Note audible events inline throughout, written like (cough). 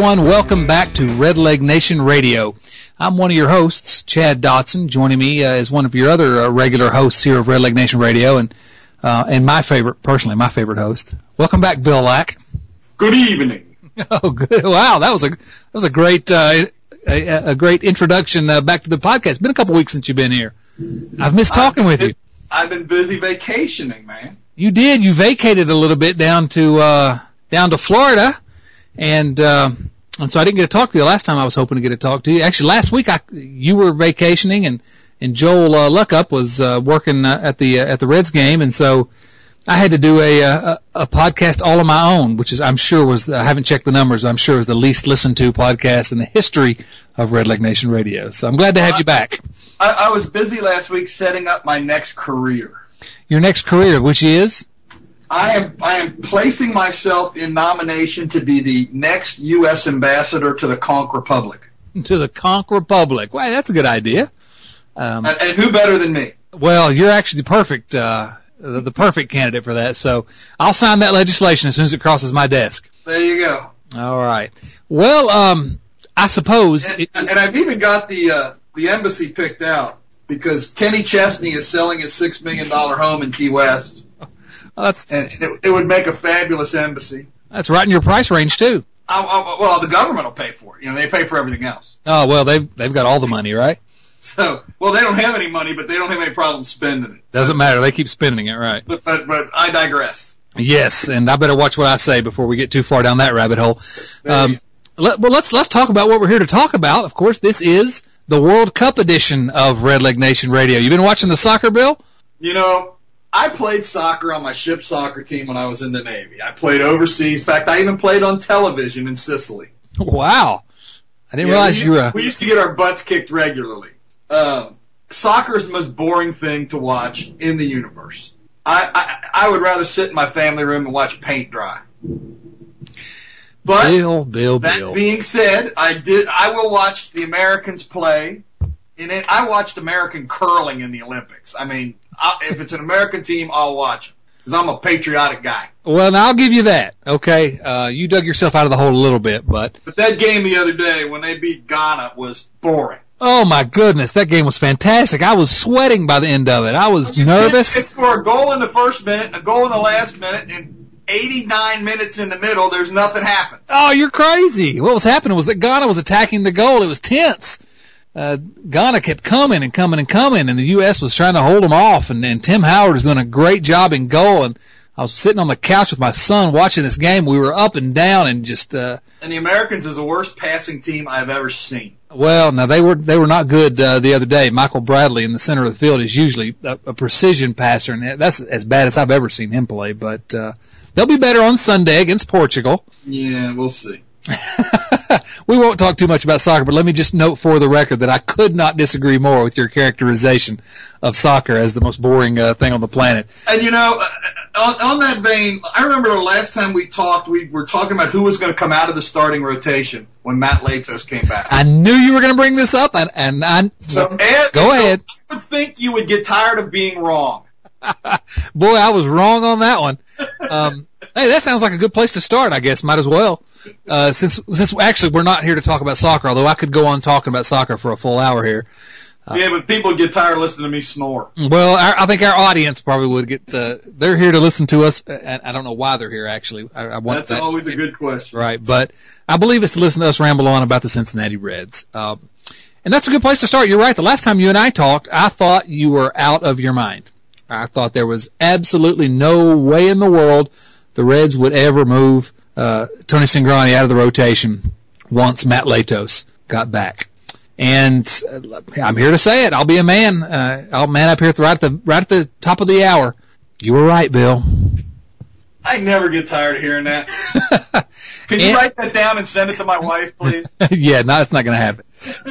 Everyone. Welcome back to Redleg Nation Radio. I'm one of your hosts, Chad Dotson. Joining me uh, is one of your other uh, regular hosts here of Redleg Nation Radio, and uh, and my favorite, personally, my favorite host. Welcome back, Bill Lack. Good evening. (laughs) Oh, good! Wow, that was a that was a great uh, a, a great introduction uh, back to the podcast. It's been a couple weeks since you've been here. I've missed talking with you. I've been busy vacationing, man. You did. You vacated a little bit down to uh, down to Florida, and uh, and so I didn't get to talk to you last time. I was hoping to get to talk to you. Actually, last week I you were vacationing, and and Joel uh, Luckhaupt was uh, working uh, at the uh, at the Reds game, and so I had to do a, a a podcast all on my own, which is I'm sure was I haven't checked the numbers. I'm sure was the least listened to podcast in the history of Redleg Nation Radio. So I'm glad to have you back. I, I was busy last week setting up my next career. Your next career, which is I am I am placing myself in nomination to be the next U.S. ambassador to the Conch Republic. to the Conch Republic. Wow, that's a good idea. Um, And, and who better than me? Well, you're actually the perfect uh, the, the perfect candidate for that. So I'll sign that legislation as soon as it crosses my desk. There you go. All right. Well, um, I suppose. And, It, and I've even got the uh, the embassy picked out because Kenny Chesney is selling his six million dollar home in Key West, well, that's and it, it would make a fabulous embassy. that's right in your price range too. I, I, well, the government will pay for it. You know, they pay for everything else. Oh well, they've they've got all the money, right? So, well, they don't have any money, but they don't have any problem spending it. Doesn't matter. They keep spending it, right? But but, but I digress. Yes, and I better watch what I say before we get too far down that rabbit hole. Um, let, well, let's let's talk about what we're here to talk about. Of course, this is the World Cup edition of Redleg Nation Radio. You've been watching the soccer, Bill? You know, I played soccer on my ship soccer team when I was in the Navy. I played overseas. In fact, I even played on television in Sicily. Wow, I didn't Yeah, realize we you were. We used to get our butts kicked regularly. Um, soccer is the most boring thing to watch in the universe. I, I I would rather sit in my family room and watch paint dry. But Bill, Bill, that Bill. being said, I did. I will watch the Americans play. In it, I watched American curling in the Olympics. I mean, I, if it's an American team, I'll watch because I'm a patriotic guy. Well, now I'll give you that. Okay, uh, you dug yourself out of the hole a little bit, but But that game the other day when they beat Ghana was boring. oh my goodness, that game was fantastic. I was sweating by the end of it. I was They nervous. score a goal in the first minute, a goal in the last minute, and 89 minutes in the middle, there's nothing happened. Oh, you're crazy. What was happening was that Ghana was attacking the goal. It was tense. Uh, Ghana kept coming and coming and coming, and the U.S. was trying to hold them off. And, and Tim Howard was doing a great job in goal. And I was sitting on the couch with my son watching this game. We were up and down and just, uh, And the Americans is the worst passing team I've ever seen. well, now they were they were not good uh, the other day. Michael Bradley in the center of the field is usually a, a precision passer, and that's as bad as I've ever seen him play. But uh, they'll be better on Sunday against Portugal. Yeah, we'll see. (laughs) we won't talk too much about soccer, but let me just note for the record that I could not disagree more with your characterization of soccer as the most boring uh, thing on the planet. And you know, uh, on, on that vein, I remember the last time we talked, we were talking about who was going to come out of the starting rotation when Matt Latos came back. I knew you were going to bring this up, and, and I so, Ed, go so ahead. I would think you would get tired of being wrong. (laughs) Boy, I was wrong on that one. Um, hey, that sounds like a good place to start. I guess might as well. Uh, since since actually we're not here to talk about soccer, although I could go on talking about soccer for a full hour here. yeah, but people get tired of listening to me snore. Well, our, I think our audience probably would get. Uh, they're here to listen to us, and I don't know why they're here. Actually, I, I want That's that. always a good question. Right, but I believe it's to listen to us ramble on about the Cincinnati Reds. Um, and that's a good place to start. You're right. The last time you and I talked, I thought you were out of your mind. I thought there was absolutely no way in the world the Reds would ever move uh, Tony Cingrani out of the rotation once Matt Latos got back. And uh, I'm here to say it. I'll be a man. Uh, I'll man up here right at the right at the top of the hour. You were right, Bill. I never get tired of hearing that. (laughs) Can you and, write that down and send it to my wife, please? (laughs) yeah, no, it's not going to happen.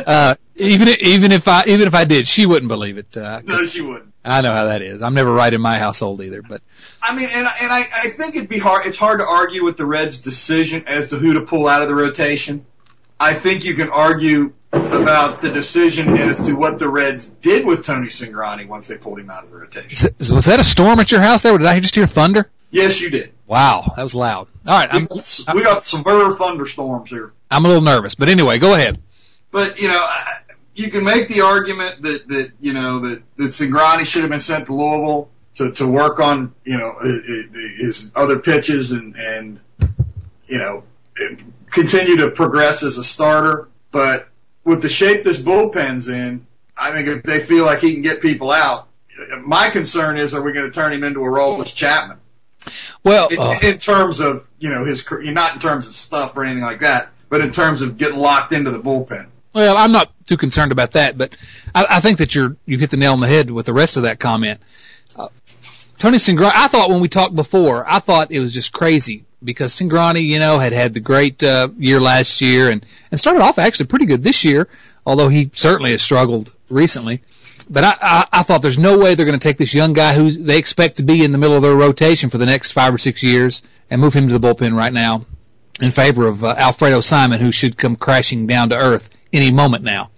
Uh, even even if I even if I did, she wouldn't believe it. Uh, no, she wouldn't. I know how that is. I'm never right in my household either. But I mean, and and I, I think it'd be hard. It's hard to argue with the Reds' decision as to who to pull out of the rotation. I think you can argue about the decision as to what the Reds did with Tony Cingrani once they pulled him out of the rotation. Was that a storm at your house there? Or did I just hear thunder? Yes, you did. Wow, that was loud. All right, we, got, we got severe thunderstorms here. I'm a little nervous, but anyway, go ahead. But you know, you can make the argument that that you know that that Cingrani should have been sent to Louisville to to work on you know his other pitches and and you know continue to progress as a starter. But with the shape this bullpen's in, I think if they feel like he can get people out, my concern is, are we going to turn him into a role as Chapman? Well, in, uh, in, terms of you know his, not in terms of stuff or anything like that, but in terms of getting locked into the bullpen. Well, I'm not too concerned about that, but I, I think that you're you hit the nail on the head with the rest of that comment. Uh, Tony Cingrani, I thought when we talked before, I thought it was just crazy because Cingrani, you know, had had the great uh, year last year and and started off actually pretty good this year, although he certainly has struggled recently. But I, I, I thought there's no way they're going to take this young guy who they expect to be in the middle of their rotation for the next five or six years and move him to the bullpen right now in favor of uh, Alfredo Simon, who should come crashing down to earth any moment now.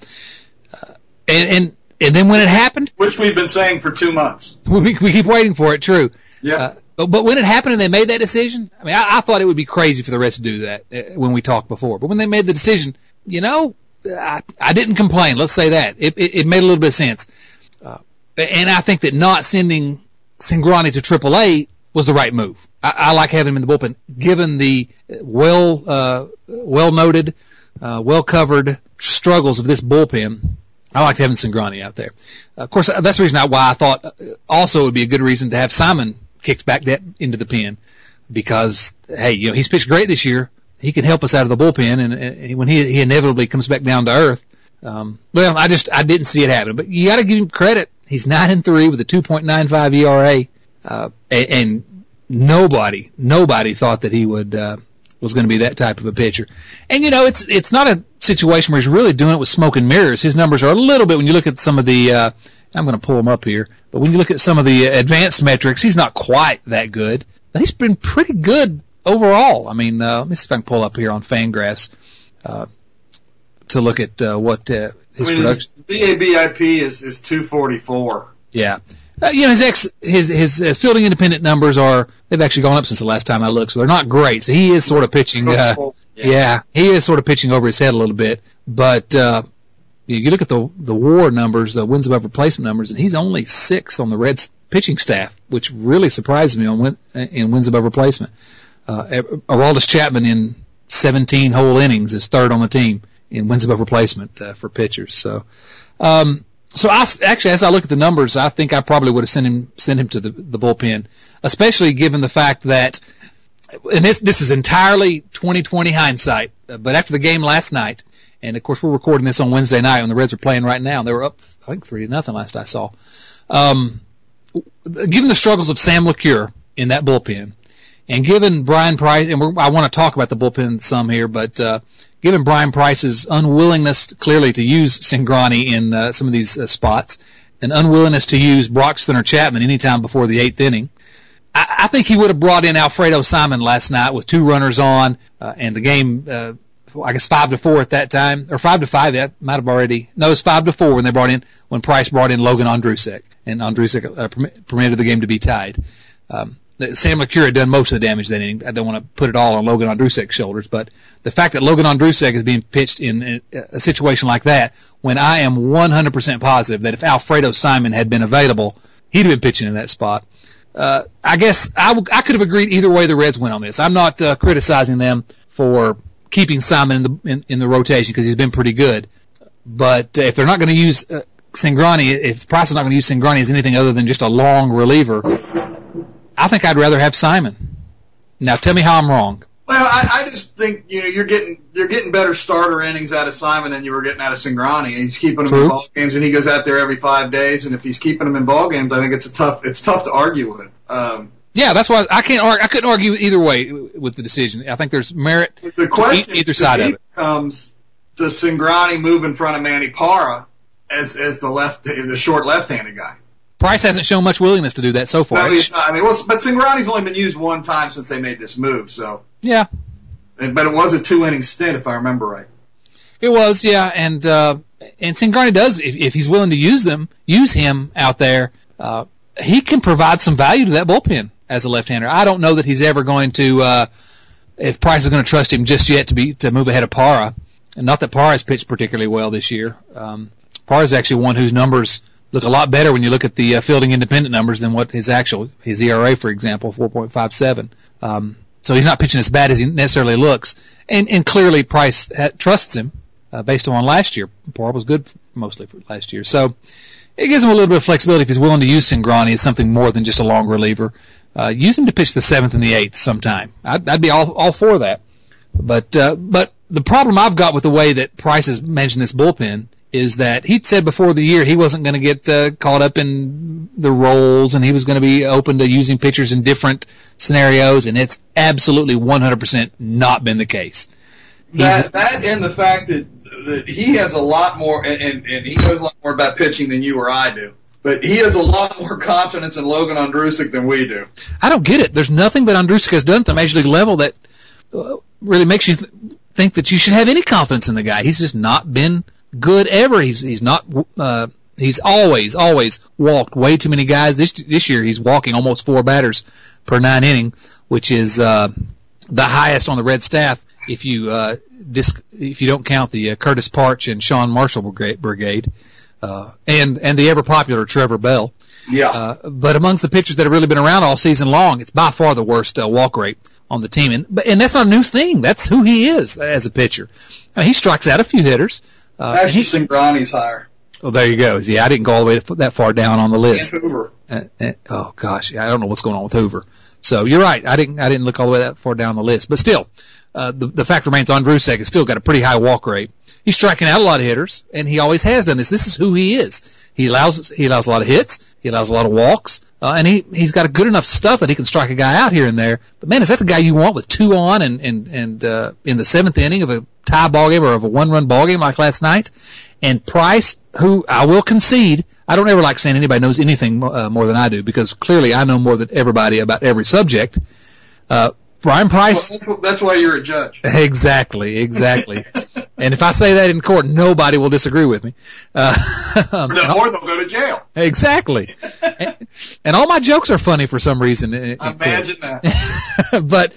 Uh, and, and and then when it happened, which we've been saying for two months, (laughs) we, we keep waiting for it. True. Yeah. Uh, but, but when it happened and they made that decision, I mean, I, I thought it would be crazy for the rest to do that uh, when we talked before. But when they made the decision, you know, I, I didn't complain. Let's say that it, it, it made a little bit of sense. Uh, and I think that not sending Cingrani to AAA was the right move. I, I like having him in the bullpen, given the well uh, well noted, uh, well covered struggles of this bullpen. I liked having Cingrani out there. Of course, that's the reason why I thought uh, also it would be a good reason to have Simon kicked back that into the pen because hey, you know he's pitched great this year. He can help us out of the bullpen, and, and when he, he inevitably comes back down to earth, um, well, I just I didn't see it happen. But you got to give him credit. He's nine and three with a 2.95 ERA, uh, and, and nobody nobody thought that he would uh, was going to be that type of a pitcher. And you know, it's it's not a situation where he's really doing it with smoke and mirrors. His numbers are a little bit when you look at some of the. Uh, I'm going to pull them up here, but when you look at some of the advanced metrics, he's not quite that good. But he's been pretty good overall. I mean, uh, let me see if I can pull up here on Fangraphs. Uh, to look at uh, what uh, his I mean, production. His BABIP is is two forty four. Yeah. Uh, you know his ex his, his his fielding independent numbers are they've actually gone up since the last time I looked, so they're not great. So he is sort of pitching. Uh, yeah. yeah, he is sort of pitching over his head a little bit. But uh, you look at the the WAR numbers, the wins above replacement numbers, and he's only sixth on the Reds pitching staff, which really surprised me on win, in wins above replacement. Uh, Aroldis Chapman in 17 whole innings is third on the team in wins above replacement uh, for pitchers. So, um, so I actually, as I look at the numbers, I think I probably would have sent him sent him to the the bullpen, especially given the fact that, and this this is entirely 2020 hindsight. Uh, but after the game last night, and of course we're recording this on Wednesday night when the Reds are playing right now, and they were up I think three to nothing last I saw. Um, given the struggles of Sam LeCure in that bullpen, and given Bryan Price, and I want to talk about the bullpen some here, but uh, given Bryan Price's unwillingness clearly to use Cingrani in uh, some of these uh, spots, an unwillingness to use Broxton or Chapman anytime before the eighth inning, I, I think he would have brought in Alfredo Simon last night with two runners on, uh, and the game, uh, I guess five to four at that time, or five to five. That might have already no, it was five to four when they brought in when Price brought in Logan Ondrusek, and Ondrusek uh, permitted the game to be tied. Um, Sam LeCure had done most of the damage that inning. I don't want to put it all on Logan Ondrusek's shoulders, but the fact that Logan Ondrusek is being pitched in a situation like that, when I am 100% positive that if Alfredo Simon had been available, he'd have been pitching in that spot. Uh, I guess I, w- I could have agreed either way the Reds went on this. I'm not uh, criticizing them for keeping Simon in the in, in the rotation because he's been pretty good. But uh, if they're not going to use uh, Cingrani, if Price is not going to use Cingrani as anything other than just a long reliever, I think I'd rather have Simon. Now tell me how I'm wrong. Well, I, I just think you know you're getting you're getting better starter innings out of Simon than you were getting out of Cingrani. He's keeping him True. in ball games, and he goes out there every five days. And if he's keeping him in ball games, I think it's a tough it's tough to argue with. Um, Yeah, that's why I can't. Argue, I couldn't argue either way with the decision. I think there's merit the question to either side of it. comes: Does Cingrani move in front of Manny Parra as as the left the short left-handed guy? Price hasn't shown much willingness to do that so far. No, he's not. I mean, well, but Cingrani's only been used one time since they made this move. So, yeah, but it was a two-inning stint, if I remember right. it was. Yeah, and uh, and Cingrani does if, if he's willing to use them, use him out there. Uh, he can provide some value to that bullpen as a left-hander. I don't know that he's ever going to. Uh, if Price is going to trust him just yet to be to move ahead of Parra. and not that Parra has pitched particularly well this year. Um, is actually one whose numbers look a lot better when you look at the uh, fielding independent numbers than what his actual his ERA, for example, 4.57. Um, so he's not pitching as bad as he necessarily looks, and and clearly Price ha- trusts him uh, based on last year. Parra was good mostly for last year, so it gives him a little bit of flexibility if he's willing to use Cingrani as something more than just a long reliever. Uh, use him to pitch the seventh and the eighth sometime. I'd, I'd be all all for that. But uh, but the problem I've got with the way that Price is managing this bullpen is that he'd said before the year he wasn't going to get uh, caught up in the roles and he was going to be open to using pitchers in different scenarios, and it's absolutely 100% not been the case. That that and the fact that that he has a lot more, and, and, and he knows a lot more about pitching than you or I do. But he has a lot more confidence in Logan Ondrusek than we do. I don't get it. There's nothing that Ondrusek has done at the major league level that uh, really makes you th- think that you should have any confidence in the guy. He's just not been good ever. He's he's not. Uh, he's always always walked way too many guys. This this year he's walking almost four batters per nine inning, which is uh, the highest on the Red staff. If you uh, dis- if you don't count the uh, Curtis Partch and Sean Marshall brigade, brigade uh, and and the ever popular Trevor Bell. Yeah. Uh, but amongst the pitchers that have really been around all season long, it's by far the worst uh, walk rate on the team, and and that's not a new thing. That's who he is as a pitcher. I mean, he strikes out a few hitters. Uh, and Actually, he, Cingrani's higher. oh, there you go. Yeah, I didn't go all the way that far down on the And list. Hoover. Uh, uh, oh gosh, I don't know what's going on with Hoover. So you're right. I didn't I didn't look all the way that far down the list, but still, uh, the the fact remains Ondrusek has still got a pretty high walk rate. He's striking out a lot of hitters, and he always has done this. This is who he is. He allows he allows a lot of hits. He allows a lot of walks, uh, and he he's got a good enough stuff that he can strike a guy out here and there. But man, is that the guy you want with two on and and and uh, in the seventh inning of a tie ball game or of a one run ball game like last night? And Price, who I will concede, I don't ever like saying anybody knows anything uh, more than I do because clearly I know more than everybody about every subject. Uh, Bryan Price, Well, that's, that's why you're a judge. (laughs) exactly, exactly. (laughs) and if I say that in court, nobody will disagree with me. Uh, (laughs) um, No, or they'll go to jail. exactly. and, and all my jokes are funny for some reason. in- in court. Imagine that. (laughs) but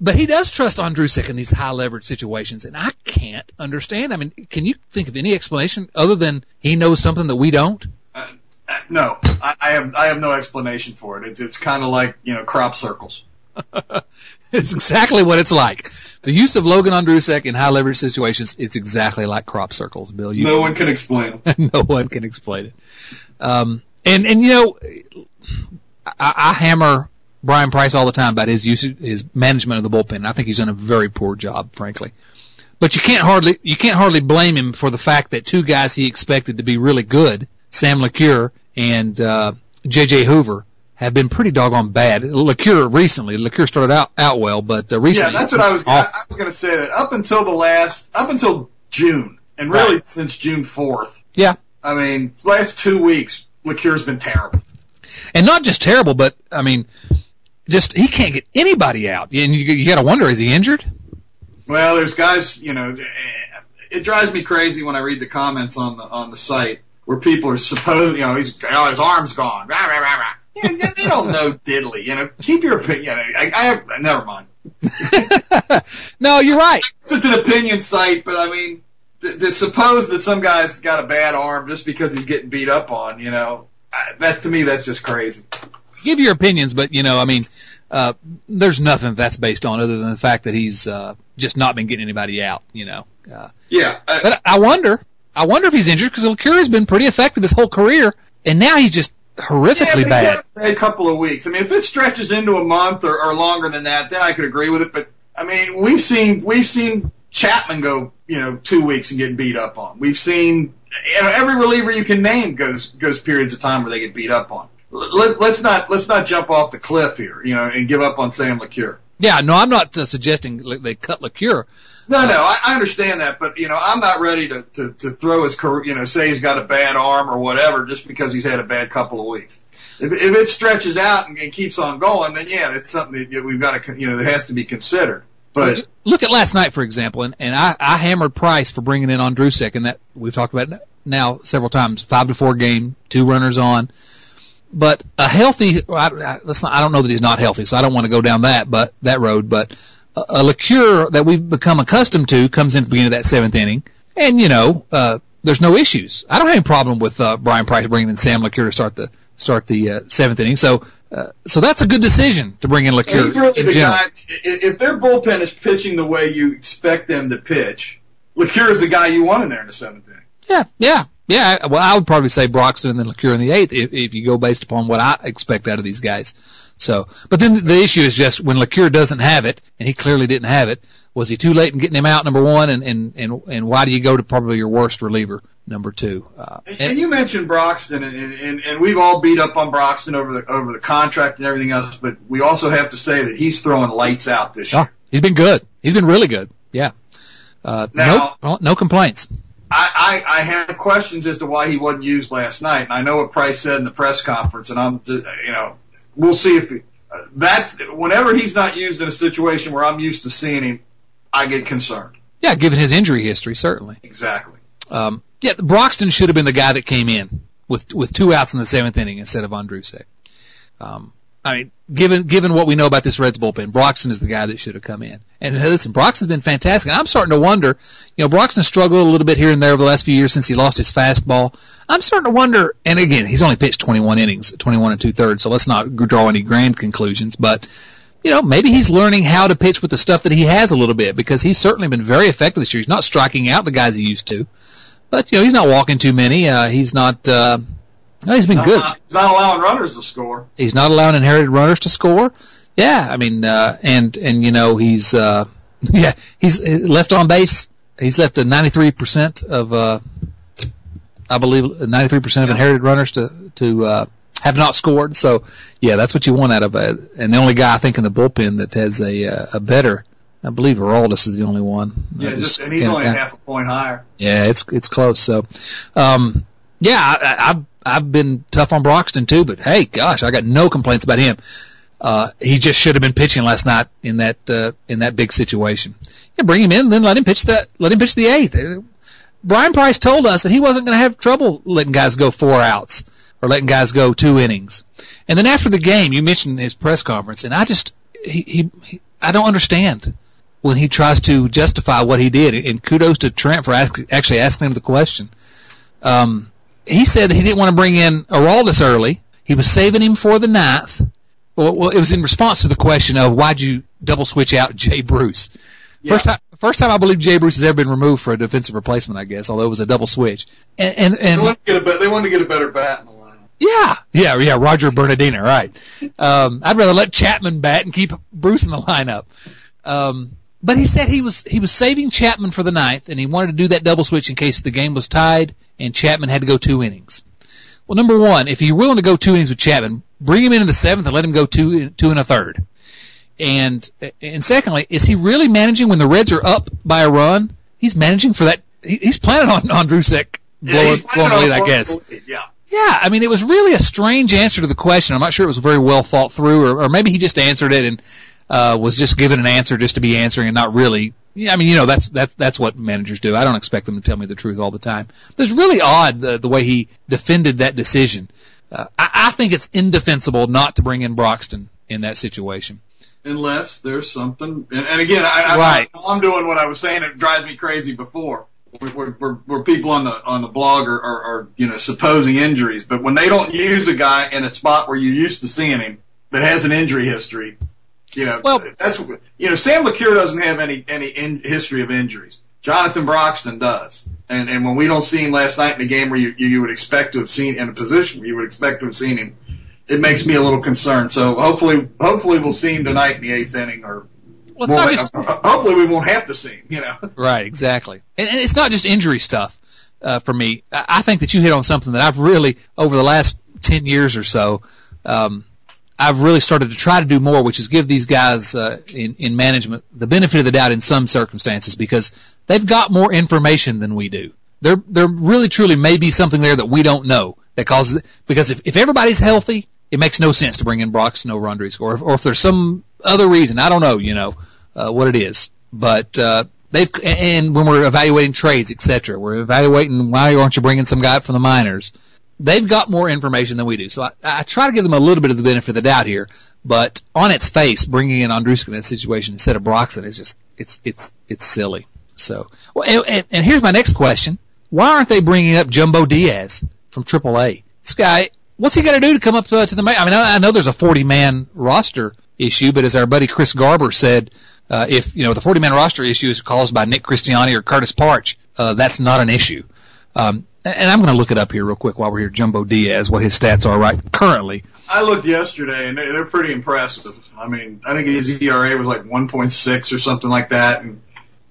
but he does trust Ondrusek in these high leverage situations, and I can't understand. I mean, can you think of any explanation other than he knows something that we don't? Uh, uh, no, I, I have I have no explanation for it. It's it's kind of like you know crop circles. (laughs) It's exactly what it's like. The use of Logan Ondrusek in high leverage situations is exactly like crop circles, Bill. You, No one can explain (laughs) no one can explain it. Um, and and you know, I, I hammer Bryan Price all the time about his use, his management of the bullpen. I think he's done a very poor job, frankly. But you can't hardly you can't hardly blame him for the fact that two guys he expected to be really good, Sam LeCure and uh, J.J. Hoover, have been pretty doggone bad. LeCure recently, LeCure started out out well, but uh, Yeah, that's what I was. I, was going to say that up until the last, up until June, and really Right. since June fourth. yeah, I mean, last two weeks, LeCure's been terrible. and not just terrible, but I mean, just he can't get anybody out, and you, you got to wonder is he injured? Well, there's guys, you know, it drives me crazy when I read the comments on the on the site where people are supposed, you know, he's oh, his arm's gone. Rah, rah, rah. You know, they don't know diddly. You know, keep your opinion. I, I have never mind. (laughs) no, you're right. It's an opinion site, but I mean, to, to suppose that some guy's got a bad arm just because he's getting beat up on, you know, I- that's to me that's just crazy. Give your opinions, but you know, I mean, uh, there's nothing that's based on other than the fact that he's uh, just not been getting anybody out. You know, uh, Yeah, I, but I wonder, I wonder if he's injured because LeCure has been pretty effective his whole career, and now he's just yeah, horrifically he's bad. a couple of weeks. I mean, if it stretches into a month or, or longer than that, then I could agree with it. But I mean, we've seen we've seen Chapman go, you know, two weeks and get beat up on. We've seen you know, every reliever you can name goes goes periods of time where they get beat up on. Let, let's not let's not jump off the cliff here, you know, and give up on Sam LeCure. Yeah, no, I'm not uh, suggesting they cut LeCure. No, no, I, I understand that, but you know, I'm not ready to, to to throw his career, you know, say he's got a bad arm or whatever just because he's had a bad couple of weeks. If, if it stretches out and, and keeps on going, then yeah, it's something that we've got to, you know, that has to be considered. But look at last night, for example, and, and I, I hammered Price for bringing in Ondrusek, and that we've talked about now several times. Five to four game, two runners on, but a healthy. I, I, let's not, I don't know that he's not healthy, so I don't want to go down that, but that road. But a, a LeCure that we've become accustomed to comes in at the beginning of that seventh inning, and you know, uh, there's no issues. I don't have any problem with uh, Bryan Price bringing in Sam LeCure to start the start the uh, seventh inning. So uh, so that's a good decision to bring in LeCure. He's really the general. guy. If their bullpen is pitching the way you expect them to pitch, LeCure is the guy you want in there in the seventh inning. Yeah, yeah, yeah. Well, I would probably say Broxton and then LeCure in the eighth if, if you go based upon what I expect out of these guys. So, but then the issue is just when LeCure doesn't have it, and he clearly didn't have it, was he too late in getting him out? Number one, and and and, and why do you go to probably your worst reliever? Number two. Uh, and, and, you mentioned Broxton, and, and and we've all beat up on Broxton over the over the contract and everything else, but we also have to say that he's throwing lights out this year. he's been good. He's been really good. Yeah. Uh, now, no, no complaints. I, I, I have questions as to why he wasn't used last night, and I know what Price said in the press conference, and I'm, you know, we'll see if he, uh, that's whenever he's not used in a situation where I'm used to seeing him, I get concerned. Yeah, given his injury history, certainly. Exactly. Um, yeah, Broxton should have been the guy that came in with with two outs in the seventh inning instead of Ondrusek. Um, I mean, given given what we know about this Reds bullpen, Broxton is the guy that should have come in. And listen, Broxton's been fantastic. And I'm starting to wonder, you know, Broxton struggled a little bit here and there over the last few years since he lost his fastball. I'm starting to wonder, and again, he's only pitched 21 innings, 21 and two thirds, so let's not draw any grand conclusions. But you know, maybe he's learning how to pitch with the stuff that he has a little bit because he's certainly been very effective this year. He's not striking out the guys he used to, but you know, he's not walking too many. Uh, he's not. Uh, no, he's been not, good. He's not allowing runners to score. He's not allowing inherited runners to score. Yeah, I mean, uh, and and you know, he's uh, (laughs) yeah, he's left on base. He's left a 93 percent of, uh, I believe, 93 percent of inherited runners to to uh, have not scored. So, yeah, that's what you want out of it. And the only guy I think in the bullpen that has a uh, a better, I believe Aroldis is the only one. Yeah, just, just, and he's only half a point higher. Yeah, it's it's close. So, um, yeah, I, I've I've been tough on Broxton too, but hey, gosh, I got no complaints about him. Uh, he just should have been pitching last night in that uh, in that big situation. Yeah, bring him in, then let him pitch that. Let him pitch the eighth. Bryan Price told us that he wasn't going to have trouble letting guys go four outs or letting guys go two innings. And then after the game, you mentioned his press conference, and I just he, he, he I don't understand when he tries to justify what he did. And kudos to Trent for ask, actually asking him the question. Um, he said that he didn't want to bring in Aroldis early. He was saving him for the ninth. Well, well, it was in response to the question of why'd you double switch out (laughs) Jay Bruce. Yeah. First time, first time I believe Jay Bruce has ever been removed for a defensive replacement. I guess, although it was a double switch. And and, and they, wanted to get a, they wanted to get a better bat in the lineup. yeah, yeah, yeah. Roger Bernadina, right? Um, I'd rather let Chapman bat and keep Bruce in the lineup. Um, but he said he was he was saving Chapman for the ninth, and he wanted to do that double switch in case the game was tied and Chapman had to go two innings. Well, number one, if you're willing to go two innings with Chapman, bring him into the seventh and let him go two two and a third. And and secondly, is he really managing when the Reds are up by a run? He's managing for that. He, he's planning on Ondrusek blowing, yeah, blowing lead, I guess. Yeah. Yeah, I mean, it was really a strange answer to the question. I'm not sure it was very well thought through, or, or maybe he just answered it and uh, was just given an answer just to be answering and not really. Yeah, I mean, you know, that's that's that's what managers do. I don't expect them to tell me the truth all the time. But it's really odd the, the way he defended that decision. Uh, I, I think it's indefensible not to bring in Broxton in that situation unless there's something. And, and again, I, right. I, I'm doing what I was saying. It drives me crazy before where, where, where people on the on the blog are, are, are you know supposing injuries, but when they don't use a guy in a spot where you're used to seeing him that has an injury history, you know, well, that's you know Sam LeCure doesn't have any any in, history of injuries. Jonathan Broxton does, and and when we don't see him last night in a game where you you would expect to have seen in a position where you would expect to have seen him, it makes me a little concerned. So hopefully hopefully we'll see him tonight in the eighth inning or Well, like- just- hopefully we won't have to see him. You know. (laughs) Right, exactly. And, and it's not just injury stuff uh, for me. I, I think that you hit on something that I've really, over the last 10 years or so, um, I've really started to try to do more, which is give these guys uh, in, in management the benefit of the doubt in some circumstances because they've got more information than we do. There, there really truly may be something there that we don't know that causes it. Because if, if everybody's healthy, it makes no sense to bring in Brock Snow Rundries. Or if, or if there's some other reason, I don't know, you know, uh, what it is. But uh, they've and when we're evaluating trades, etc., we're evaluating why aren't you bringing some guy up from the minors? They've got more information than we do, so I, I try to give them a little bit of the benefit of the doubt here. But on its face, bringing in Ondrusek in that situation instead of Broxton is just it's it's it's silly. So, well, and, and, and here's my next question: Why aren't they bringing up Jumbo Diaz from AAA? This guy, what's he got to do to come up to, to the? ma- I mean, I, I know there's a 40 man roster issue, but as our buddy Chris Garber said, uh, if you know the 40 man roster issue is caused by Nick Christiani or Curtis Partch, uh, that's not an issue. Um, and I'm going to look it up here real quick while we're here. Jumbo Diaz, what his stats are right currently. I looked yesterday, and they- they're pretty impressive. I mean, I think his ERA was like 1.6 or something like that, and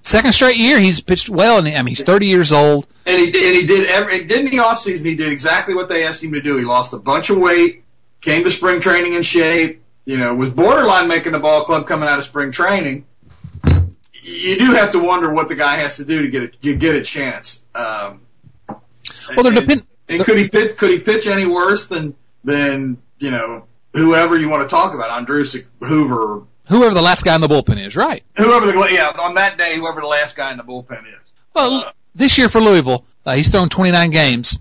Second straight year, he's pitched well, and I mean he's 30 years old. and he did, and he did every didn't the offseason he did exactly what they asked him to do. He lost a bunch of weight, came to spring training in shape. You know, was borderline making the ball club coming out of spring training. You do have to wonder what the guy has to do to get a, to get a chance. Um, Well, they're and- depend- And could he pitch? Could he pitch any worse than than you know whoever you want to talk about, Ondrusek, Hoover, Whoever the last guy in the bullpen is, right? whoever the yeah on that day, whoever the last guy in the bullpen is. Well, this year for Louisville, uh, he's thrown 29 games,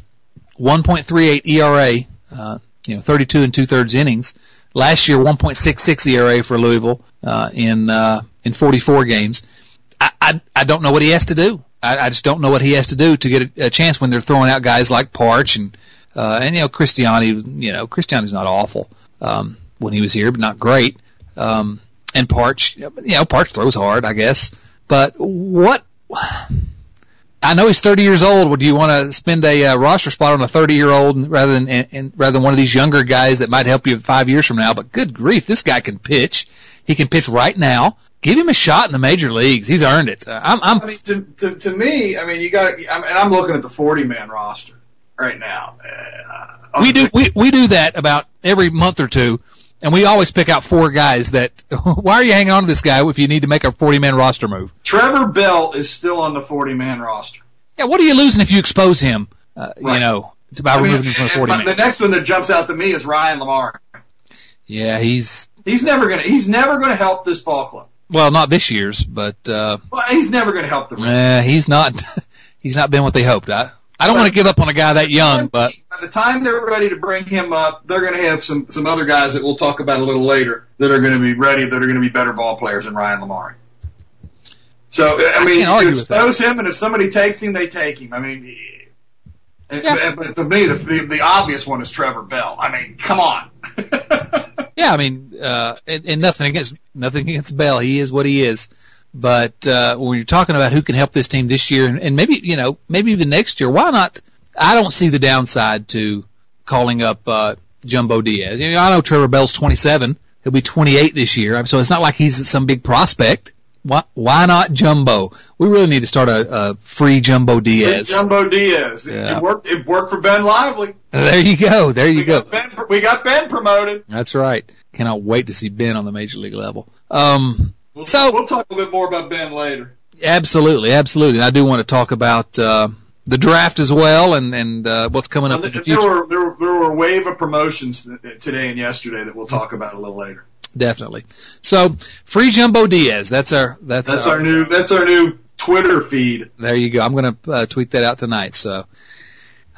1.38 ERA, uh, you know, 32 and two thirds innings. Last year, 1.66 ERA for Louisville uh, in uh, in 44 games. I, I I don't know what he has to do. I, I just don't know what he has to do to get a, a chance when they're throwing out guys like Partch and uh, and you know Christiani. You know Christiani's not awful um, when he was here, but not great. Um, and Partch, you know, Partch throws hard, I guess. But what I know he's 30 years old. Would you want to spend a uh, roster spot on a 30 year old rather than and, and rather than one of these younger guys that might help you five years from now? But good grief, this guy can pitch. He can pitch right now. Give him a shot in the major leagues. He's earned it. Uh, I'm, I'm I mean, to, to, to me, I mean, you got, and I'm looking at the 40 man roster right now. Uh, we do we, we do that about every month or two, and we always pick out four guys that. (laughs) Why are you hanging on to this guy if you need to make a 40 man roster move? Trevor Bell is still on the 40 man roster. Yeah, what are you losing if you expose him? Uh, You know, it's about I mean, removing him from the 40 man. the next one that jumps out to me is Ryan LaMarre. Yeah, he's He's never gonna, he's never gonna help this ball club. Well, not this year's, but uh, Well, he's never gonna help the. uh, he's not. (laughs) He's not been what they hoped. I I don't want to give up on a guy that young, but by the time they're ready to bring him up, they're going to have some some other guys that we'll talk about a little later that are going to be ready. That are going to be better ball players than Ryan LaMarre. So I mean, can't argue you with that. expose him, and if somebody takes him, they take him. I mean, Yeah. but to me, the, the the obvious one is Trevor Bell. I mean, come on. (laughs) yeah, I mean, uh, and, and nothing against nothing against Bell. He is what he is. But uh, when you're talking about who can help this team this year, and, and maybe you know, maybe even next year, why not? I don't see the downside to calling up uh, Jumbo Diaz. You know, I know Trevor Bell's 27; he'll be 28 this year, so it's not like he's some big prospect. Why, why not Jumbo? We really need to start a, a free Jumbo Diaz. Jumbo Diaz. Yeah. It worked. It worked for Ben Lively. There you go. There you We go. got Ben. We got Ben promoted. That's right. Cannot wait to see Ben on the major league level. Um, We'll, So- we'll talk a bit more about Ben later. absolutely, absolutely. And I do want to talk about uh, the draft as well, and and uh, what's coming up in the There future. were, there were there were a wave of promotions today and yesterday that we'll talk about a little later. Definitely. So free Jumbo Diaz. That's our that's, That's our new that's our new Twitter feed. There you go. I'm going to uh, tweet that out tonight. So,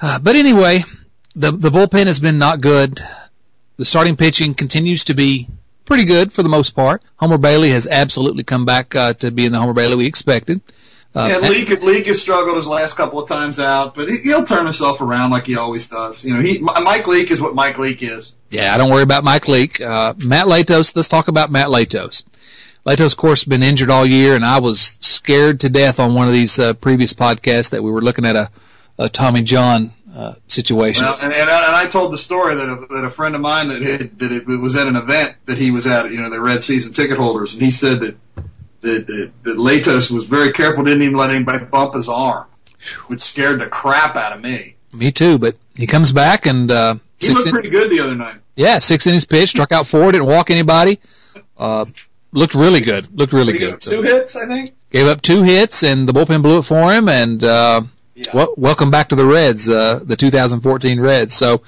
uh, but anyway, the the bullpen has been not good. The starting pitching continues to be pretty good for the most part. Homer Bailey has absolutely come back uh, to being the Homer Bailey we expected. Uh, and Leake Leake has struggled his last couple of times out, but he, he'll turn himself around like he always does. You know, he Mike Leake is what Mike Leake is. Yeah, I don't worry about Mike Leake. Uh, Matt Latos, let's talk about Matt Latos. Latos, of course, been injured all year, and I was scared to death on one of these uh, previous podcasts that we were looking at a, a Tommy John uh, situation. Well, and, and, I, and I told the story that a, that a friend of mine that had, that it was at an event that he was at, you know, the Red Season ticket holders, and he said that that, that, that Latos was very careful, didn't even let anybody bump his arm, which scared the crap out of me. Me too, but he comes back and uh, he looked in- pretty good the other night. Yeah, six innings pitch, struck out four, didn't walk anybody. Uh, looked really good. Looked really good. Two so, hits, I think. Gave up two hits, and the bullpen blew it for him. And uh, yeah. w- welcome back to the Reds, uh, the 2014 Reds. So,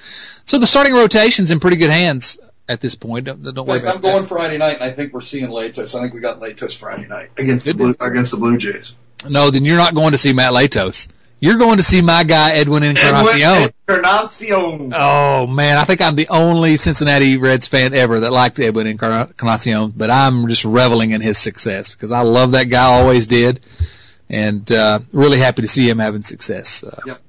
so the starting rotation's in pretty good hands at this point. Don't, don't worry I'm going Friday night, and I think we're seeing Latos. I think we got Latos Friday night against the Blue, against the Blue Jays. No, then you're not going to see Matt Latos. You're going to see my guy Edwin Encarnacion. Encarnacion. Oh man, I think I'm the only Cincinnati Reds fan ever that liked Edwin Encarnacion, but I'm just reveling in his success because I love that guy, always did, and uh, really happy to see him having success. Uh, yep.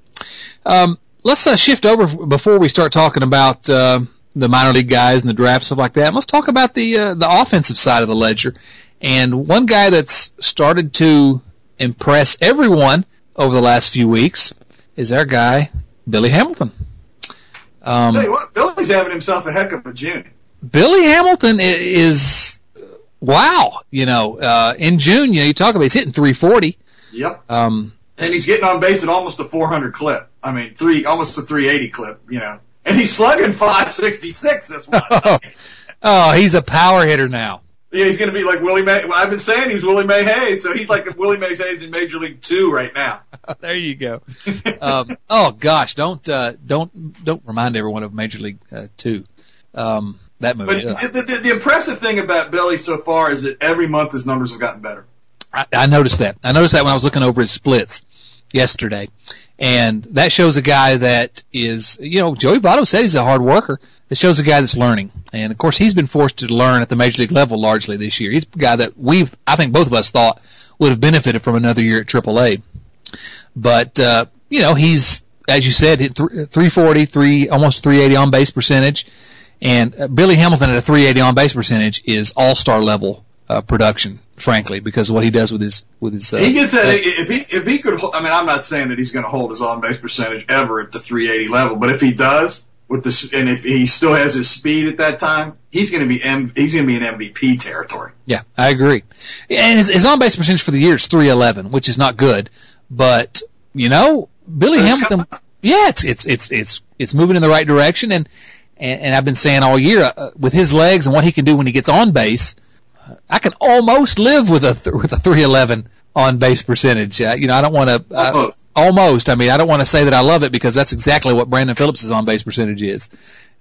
Um, let's uh, shift over before we start talking about uh, the minor league guys and the draft stuff like that. Let's talk about the uh, the offensive side of the ledger, and one guy that's started to impress everyone over the last few weeks is our guy Billy Hamilton. Um, Tell you what, Billy's having himself a heck of a June. Billy Hamilton is wow. You know, uh, in June, you know, you talk about he's hitting 340. Yep. Um, and he's getting on base at almost a 400 clip. I mean, three almost a 380 clip. You know, and he's slugging 566 this one. (laughs) oh, he's a power hitter now. Yeah, he's going to be like Willie Mays. Well, I've been saying he's Willie Mays Hayes, so he's like Willie Mays Hayes in Major League Two right now. (laughs) there you go. um, oh gosh, don't uh, don't don't remind everyone of Major League uh, Two. Um, that movie. But the, the, the, impressive thing about Billy so far is that every month his numbers have gotten better. I, I noticed that. I noticed that when I was looking over his splits yesterday, and that shows a guy that is, you know, Joey Votto said he's a hard worker. It shows a guy that's learning. And of course, he's been forced to learn at the major league level largely this year. He's a guy that we've, I think both of us thought would have benefited from another year at AAA. But, uh, you know, he's, as you said, hit 340, three, almost 380 on base percentage. And uh, Billy Hamilton at a 380 on base percentage is all star level uh, production, frankly, because of what he does with his with his. Uh, he gets that if he if he could. I mean, I'm not saying that he's going to hold his on base percentage ever at the 380 level, but if he does with this, and if he still has his speed at that time, he's going to be M, he's going to be in MVP territory. Yeah, I agree. And his, his on base percentage for the year is 311, which is not good, but you know, Billy Hamilton. Yeah, it's it's it's it's it's moving in the right direction, and and, and I've been saying all year uh, with his legs and what he can do when he gets on base I can almost live with a th- with a 311 on base percentage. Uh, you know, I don't want to uh, almost. I mean, I don't want to say that I love it because that's exactly what Brandon Phillips' on base percentage is,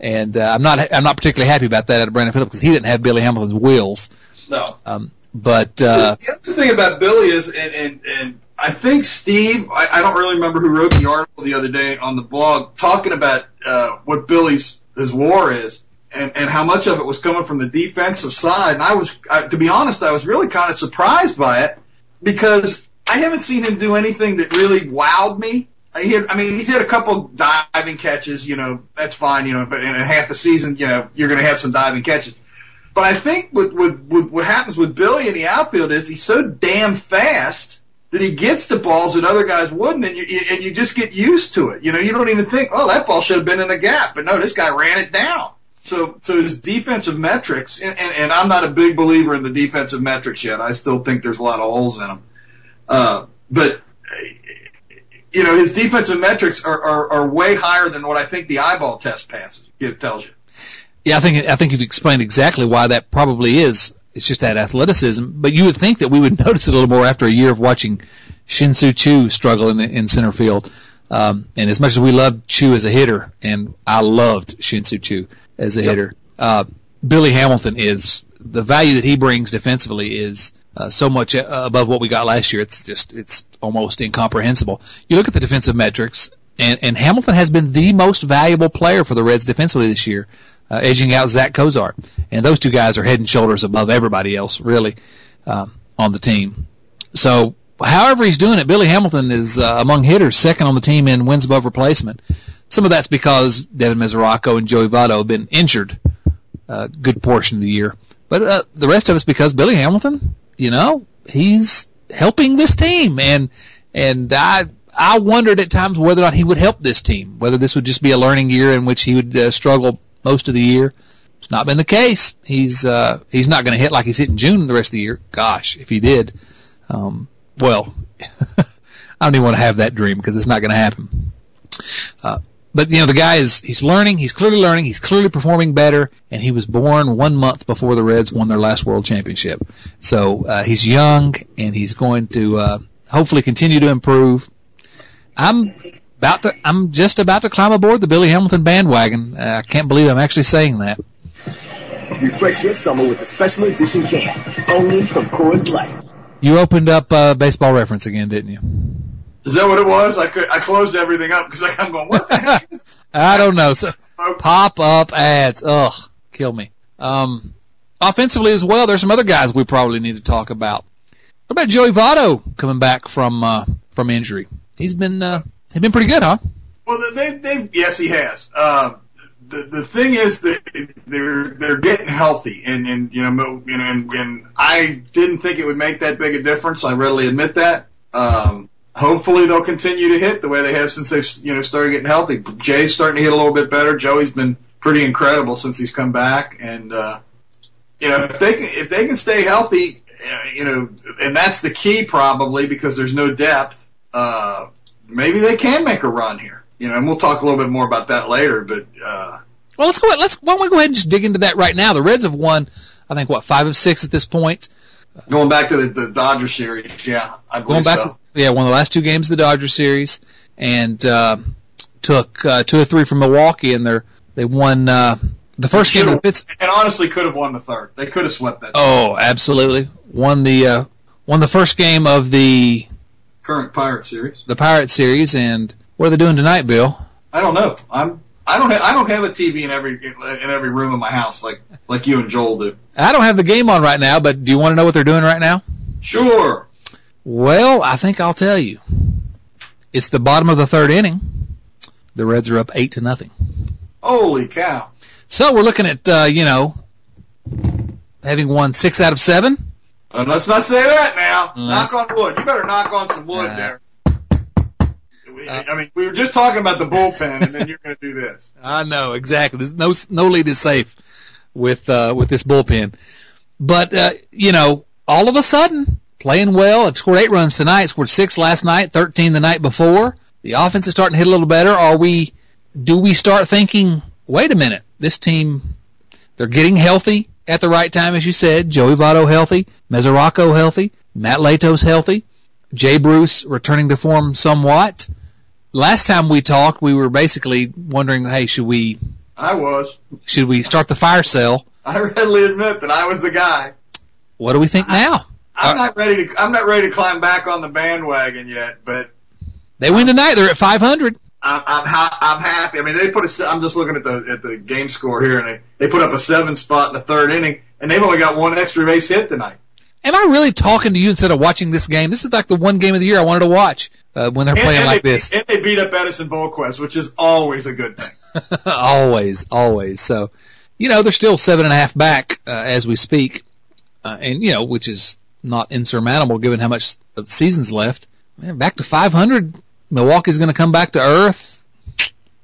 and uh, I'm not I'm not particularly happy about that at Brandon Phillips because he didn't have Billy Hamilton's wheels. No. Um, but uh, the other thing about Billy is, and and, and I think Steve, I, I don't really remember who wrote the article the other day on the blog talking about uh, what Billy's his war is and, and how much of it was coming from the defensive side. And I was, I, to be honest, I was really kind of surprised by it because I haven't seen him do anything that really wowed me. He had, I mean, he's had a couple diving catches, you know, that's fine, you know, but in half a season, you know, you're going to have some diving catches. But I think with, with, with what happens with Billy in the outfield is he's so damn fast that he gets the balls that other guys wouldn't, and you and you just get used to it. You know, you don't even think, oh, that ball should have been in the gap, but no, this guy ran it down. So, so his defensive metrics, and, and, and, I'm not a big believer in the defensive metrics yet. I still think there's a lot of holes in them. Uh, but, you know, his defensive metrics are, are, are way higher than what I think the eyeball test passes it tells you. Yeah, I think I think you've explained exactly why that probably is. It's just that athleticism. But you would think that we would (laughs) notice it a little more after a year of watching Shin-Soo Choo struggle in, in center field. Um, and as much as we loved Choo as a hitter, and I loved Shin-Soo Choo, as a yep. hitter. Uh, Billy Hamilton is the value that he brings defensively is uh, so much above what we got last year. It's just it's almost incomprehensible. You look at the defensive metrics, and, and Hamilton has been the most valuable player for the Reds defensively this year, uh, edging out Zach Cozart. And those two guys are head and shoulders above everybody else, really, um, on the team. So, however he's doing it, Billy Hamilton is uh, among hitters, second on the team in wins above replacement. Some of that's because Devin Mesoraco and Joey Votto have been injured a good portion of the year. But uh, the rest of it's because Billy Hamilton, you know, he's helping this team, and and I I wondered at times whether or not he would help this team, whether this would just be a learning year in which he would uh, struggle most of the year. It's not been the case. He's uh, he's not going to hit like he's hitting June the rest of the year. Gosh, if he did, um, well, (laughs) I don't even want to have that dream because it's not going to happen. Uh, but you know the guy is he's learning. He's clearly learning. He's clearly performing better, and he was born one month before the Reds won their last World Championship. So uh, he's young, and he's going to uh, hopefully continue to improve. I'm about to. I'm just about to climb aboard the Billy Hamilton bandwagon. I can't believe I'm actually saying that. Refresh your summer with a special edition can, only from Coors Light. You opened up uh, baseball reference again, didn't you? Is that what it was? I could, I closed everything up because I'm going. What the heck? is- (laughs) I don't know. So, pop up ads. Ugh, kill me. Um, offensively as well, there's some other guys we probably need to talk about. What about Joey Votto coming back from uh, from injury? He's been uh, he's been pretty good, huh? Well, they, they, yes, he has. Um, the the thing is that they're they're getting healthy, and and you know, you know, and, and I didn't think it would make that big a difference. I readily admit that. Um, hopefully, they'll continue to hit the way they have since they've you know started getting healthy. Jay's starting to hit a little bit better. Joey's been pretty incredible since he's come back, and uh, you know, if they can if they can stay healthy, uh, you know, and that's the key probably because there's no depth. Uh, maybe they can make a run here. You know, and we'll talk a little bit more about that later. But uh, Well, let's go. Ahead, Let's why don't we go ahead and just dig into that right now? The Reds have won, I think, what five of six at this point. going back to the, the Dodger series, yeah, I Going back, so. yeah, won the last two games of the Dodger series, and uh, took uh, two or three from Milwaukee, and they're they won uh, the first game. Of Pitts, and honestly, could have won the third. They could have swept that oh, absolutely won the uh, won the first game of the current Pirate series. the Pirate series, and what are they doing tonight, Bill? I don't know. I'm. I don't. Ha- I don't have a TV in every in every room of my house like like you and Joel do. I don't have the game on right now, but do you want to know what they're doing right now? Sure. Well, I think I'll tell you. It's the bottom of the third inning. The Reds are up eight to nothing. Holy cow! So we're looking at uh, you know having won six out of seven. Uh, let's not say that now. Mm, knock on wood. You better knock on some wood Nah. there. We- I mean, we were just talking about the bullpen, and then you're going to do this. (laughs) I know exactly. There's no no lead is safe with uh, with this bullpen, but uh, you know, all of a sudden playing well. I've scored eight runs tonight. Scored six last night, thirteen the night before. The offense is starting to hit a little better. Are we? Do we start thinking? Wait a minute. This team, they're getting healthy at the right time, as you said. Joey Votto healthy, Mesoraco healthy, Mat Latos healthy, Jay Bruce returning to form somewhat. Last time we talked, we were basically wondering, hey, should we I was. should we start the fire sale? I readily admit that I was the guy. What do we think now? I'm uh, not ready to. I'm not ready to climb back on the bandwagon yet, but They win tonight. They're at 500. I'm I'm, ha- I'm happy. I mean, they put a. I'm just looking at the at the game score here, and they they put up a seven spot in the third inning, and they've only got one extra base hit tonight. Am I really talking to you instead of watching this game? This is like the one game of the year I wanted to watch uh, when they're And- playing and like they, this. and they beat up Edinson Volquez, which is always a good thing. (laughs) always, always. So, you know, they're still seven and a half back uh, as we speak, uh, and you know, which is not insurmountable given how much of the season's left. Man, back to 500. Milwaukee's going to come back to earth.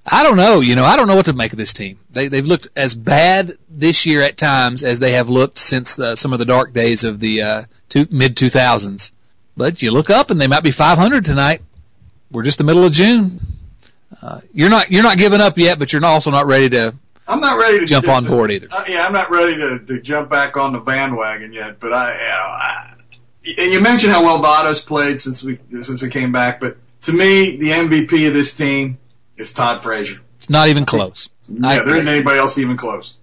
I don't know. You know, I don't know what to make of this team. They they've looked as bad this year at times as they have looked since uh, some of the dark days of the uh, two, mid 2000s. But you look up and they might be 500 tonight. We're just the middle of June. Uh, you're not you're not giving up yet, but you're also not ready to I'm not ready to Jump on board either. Uh, yeah, I'm not ready to, to jump back on the bandwagon yet. But I, you know, I, and you mentioned how well Votto's played since we since we came back. But to me, the MVP of this team is Todd Frazier. It's not even close. I Yeah, there isn't anybody else even close.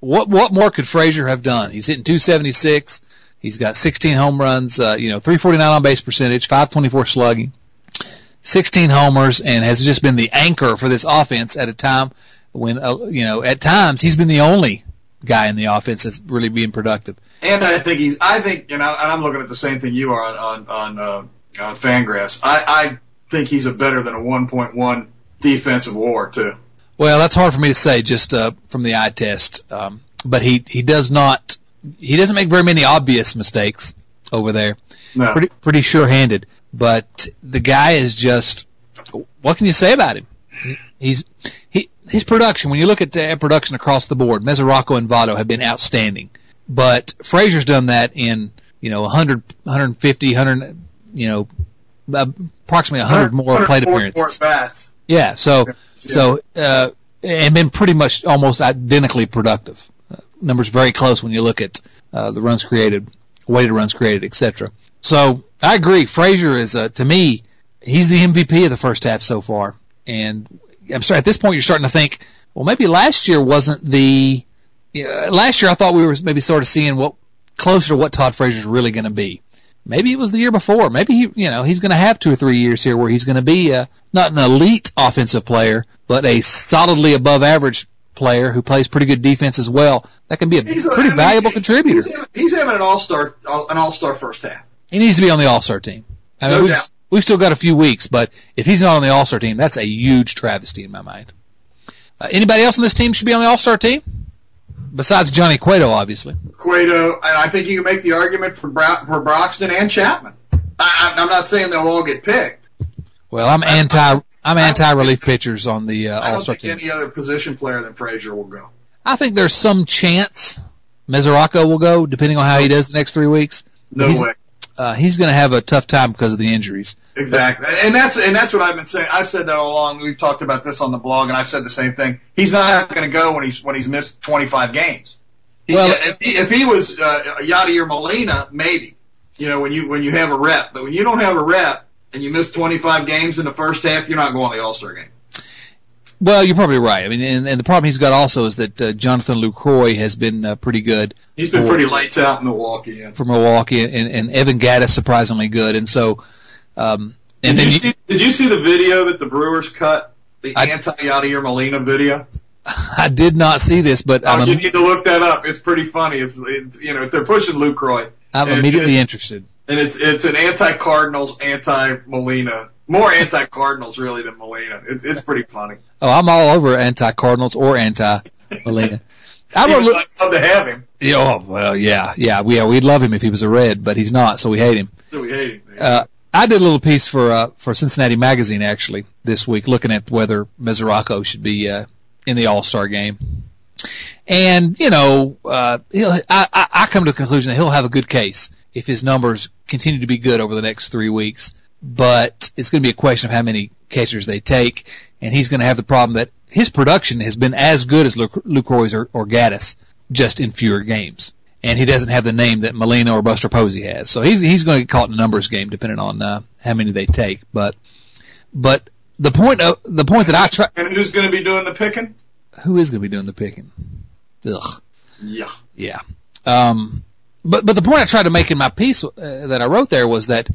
What what more could Frazier have done? He's hitting 276. He's got 16 home runs. Uh, you know, 349 on base percentage, 524 slugging, 16 homers, and has just been the anchor for this offense at a time when uh, you know at times he's been the only guy in the offense that's really being productive. And I think he's. I think, you know, and I'm looking at the same thing you are on on on, uh, on Fangraphs. I, I think he's a better than a 1.1 defensive WAR too. Well, that's hard for me to say just uh, from the eye test. Um, but he he does not he doesn't make very many obvious mistakes over there. No. Pretty pretty sure-handed. But the guy is just what can you say about him? He's he his production, when you look at uh, production across the board, Mesoraco and Votto have been outstanding. But Frazier's done that in, you know, 100, 150, 100, you know, approximately 100 more plate appearances. More. Yeah, so, yeah. so, uh, and been pretty much almost identically productive. Uh, numbers very close when you look at uh, the runs created, weighted runs created, etc. So I agree. Frazier is, uh, to me, he's the MVP of the first half so far. And I'm sorry, at this point you're starting to think, well, maybe last year wasn't the. Last year I thought we were maybe sort of seeing what closer to what Todd Frazier's really going to be. Maybe it was the year before. Maybe he, you know, he's going to have two or three years here where he's going to be a, not an elite offensive player, but a solidly above average player who plays pretty good defense as well. That can be a he's pretty a, I mean, valuable contributor. He's, he's having an all star, an all star first half. He needs to be on the all star team. I mean, no doubt we've still got a few weeks, but if he's not on the All Star team, that's a huge travesty in my mind. Uh, anybody else on this team should be on the All Star team besides Johnny Cueto, obviously. Cueto, and I think you can make the argument for Bro- for Broxton and Chapman. I, am not saying they'll all get picked. Well, I'm anti I'm anti relief pitchers on the uh, All Star team. Any other position player than Frazier will go. I think there's some chance Mesoraco will go, depending on how he does the next three weeks. No way uh, he's going to have a tough time because of the injuries. Exactly, and that's and that's what I've been saying. I've said that all along. We've talked about this on the blog, and I've said the same thing. He's not going to go when he's when he's missed 25 games. He, well, if he, if he was uh, Yadier Molina, maybe you know when you when you have a rep, but when you don't have a rep and you miss 25 games in the first half, you're not going to the All Star game. Well, you're probably right. I mean, and, and the problem he's got also is that uh, Jonathan Lucroy has been uh, pretty good. He's been for, pretty lights out in Milwaukee. Yeah. For Milwaukee, and, and Evan Gattis surprisingly good. And so, um, and did you, you see? Did you see the video that the Brewers cut? The anti Yadier Molina video. (laughs) I did not see this, but oh, you need to look that up. It's pretty funny. It's, it's you know they're pushing Lucroy. I'm immediately interested. And it's it's an anti Cardinals, anti Molina more anti Cardinals really than Molina. It, it's pretty funny. Oh, I'm all over anti Cardinals or anti Molina. (laughs) I would look, love to have him. Yeah, oh, well, yeah, yeah, yeah. We'd love him if he was a red, but he's not, so we hate him. So we hate him. Uh, I did a little piece for uh, for Cincinnati Magazine actually this week, looking at whether Mesoraco should be uh, in the All Star game. And you know, uh, he'll, I, I come to the conclusion that he'll have a good case if his numbers continue to be good over the next three weeks but it's going to be a question of how many catchers they take, and he's going to have the problem that his production has been as good as Lucroy's or, or Gattis, just in fewer games. And he doesn't have the name that Molina or Buster Posey has, so he's he's going to get caught in a numbers game depending on uh, how many they take. But but the point of the point that I try. And who's going to be doing the picking? Who is going to be doing the picking? Ugh. Yeah. Yeah. Um, but but the point I tried to make in my piece uh, that I wrote there was that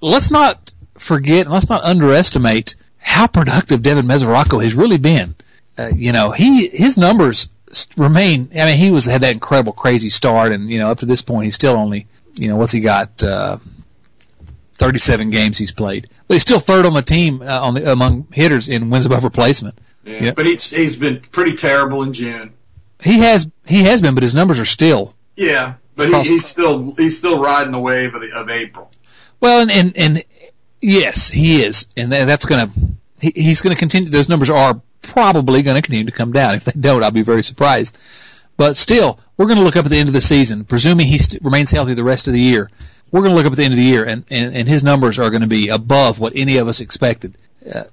let's not forget, and let's not underestimate how productive Devin Mesoraco has really been. Uh, you know, he his numbers remain. I mean, he was had that incredible, crazy start, and you know, up to this point, he's still only, you know, what's he got? Uh, 37 games he's played, but he's still third on the team uh, on the, among hitters in wins above replacement. Yeah, but he's he's been pretty terrible in June. He has he has been, but his numbers are still. Yeah, but he, he's still he's still riding the wave of the of April. Well, and and, and yes, he is, and that's going to he, he's going to continue. Those numbers are probably going to continue to come down. If they don't, I'll be very surprised. But still, we're going to look up at the end of the season, presuming he st- remains healthy the rest of the year. We're going to look up at the end of the year, and, and, and his numbers are going to be above what any of us expected. Uh,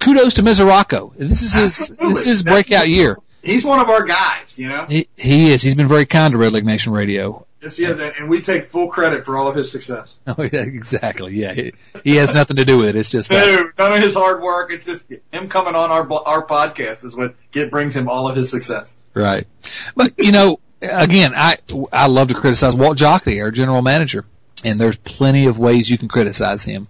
kudos to Mesoraco. This is his Absolutely. this is his breakout year. He's one of our guys, you know. He he is. He's been very kind to Redleg Nation Radio. Yes, he has, and we take full credit for all of his success. (laughs) Oh, yeah, exactly. Yeah, he, he has nothing to do with it. It's just uh, no, none of his hard work. It's just him coming on our our podcast is what get brings him all of his success. Right, but you know, again, I I love to criticize Walt Jocketty, our general manager, and there's plenty of ways you can criticize him,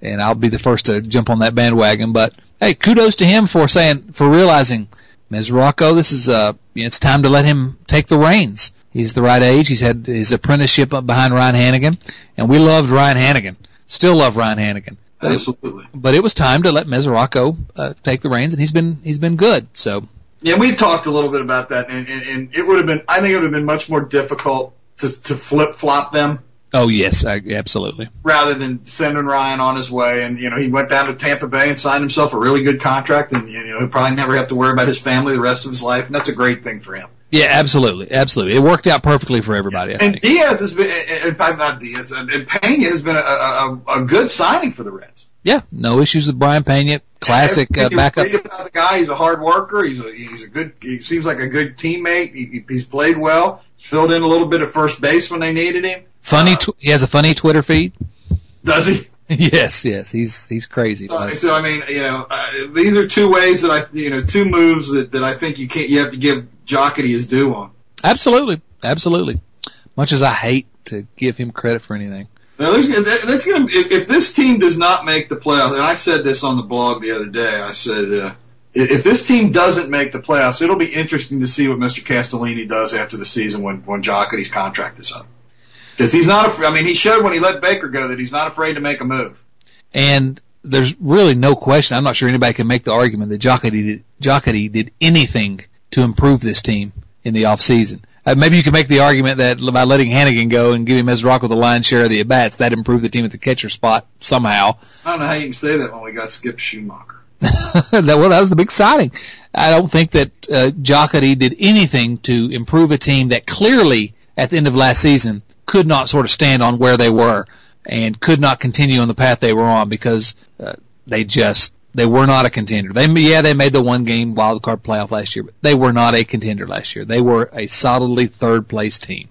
and I'll be the first to jump on that bandwagon. But hey, kudos to him for saying for realizing, Mesoraco, this is uh, it's time to let him take the reins He's the right age. He's had his apprenticeship up behind Ryan Hanigan, and we loved Ryan Hanigan. Still love Ryan Hanigan. But Absolutely. It, but it was time to let Mesoraco uh, take the reins, and he's been he's been good. So yeah, we've talked a little bit about that, and, and, and it would have been I think it would have been much more difficult to to flip flop them. Oh yes, I, absolutely. Rather than sending Ryan on his way, and you know he went down to Tampa Bay and signed himself a really good contract, and you know he'll probably never have to worry about his family the rest of his life, and that's a great thing for him. Yeah, absolutely, absolutely. It worked out perfectly for everybody. I and. Diaz has been, in fact, not Diaz, and Peña has been a, a, a good signing for the Reds. Yeah, no issues with Brayan Peña. Classic uh, backup. About the guy. He's a hard worker. He's a he's a good. He seems like a good teammate. He, he's played well. Filled in a little bit at first base when they needed him. Funny. Tw- he has a funny Twitter feed. Does he? (laughs) yes, yes. He's he's crazy. So, so I mean, you know, uh, these are two ways that I, you know, two moves that, that I think you can't. You have to give Jocketty his due on. Absolutely, absolutely. Much as I hate to give him credit for anything. Now, there's, that's gonna if, if this team does not make the playoffs, and I said this on the blog the other day. I said uh, if this team doesn't make the playoffs, it'll be interesting to see what Mr. Castellini does after the season when when Jocketty's contract is up. Because he's not. Af- I mean, he showed when he let Baker go that he's not afraid to make a move. And there's really no question. I'm not sure anybody can make the argument that Jocketty did, Jocketty did anything to improve this team in the off season. Uh, maybe you can make the argument that by letting Hanigan go and giving Mesoraco the lion's share of the at bats, that improved the team at the catcher spot somehow. I don't know how you can say that when we got Skip Schumaker. (laughs) that, well, that was the big signing. I don't think that uh, Jocketty did anything to improve a team that clearly, at the end of last season, could not sort of stand on where they were and could not continue on the path they were on because uh, they just they were not a contender. They yeah they made the one game wild card playoff last year, but they were not a contender last year. They were a solidly third place team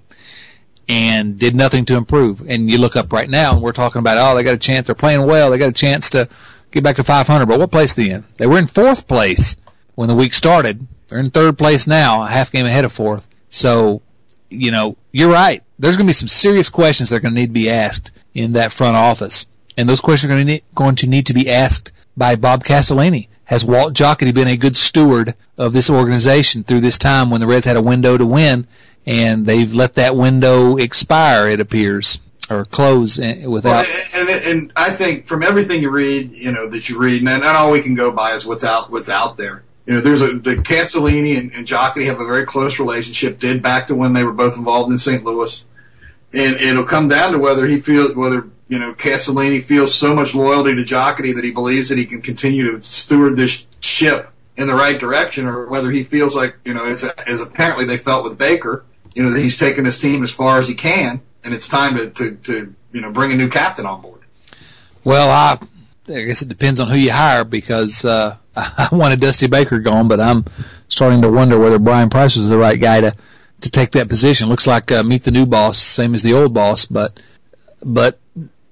and did nothing to improve. And you look up right now and we're talking about oh they got a chance they're playing well they got a chance to get back to 500. But what place they in? They were in fourth place when the week started. They're in third place now, a half game ahead of fourth. So you know you're right. There's going to be some serious questions that are going to need to be asked in that front office, and those questions are going to need, going to need to be asked by Bob Castellini. Has Walt Jocketty been a good steward of this organization through this time when the Reds had a window to win, and they've let that window expire? It appears or close eh, without. And, and, and I think from everything you read, you know that you read, and, and all we can go by is what's out what's out there. You know, there's a the Castellini and, and Jocketty have a very close relationship. Did back to when they were both involved in St. Louis, and it'll come down to whether he feels whether you know, Castellini feels so much loyalty to Jocketty that he believes that he can continue to steward this ship in the right direction, or whether he feels like, you know, it's as apparently they felt with Baker, you know, that he's taken his team as far as he can, and it's time to, to, to you know, bring a new captain on board. Well, I, I guess it depends on who you hire because uh, (laughs) I wanted Dusty Baker gone, but I'm starting to wonder whether Bryan Price was the right guy to to take that position. Looks like uh, meet the new boss, same as the old boss, but but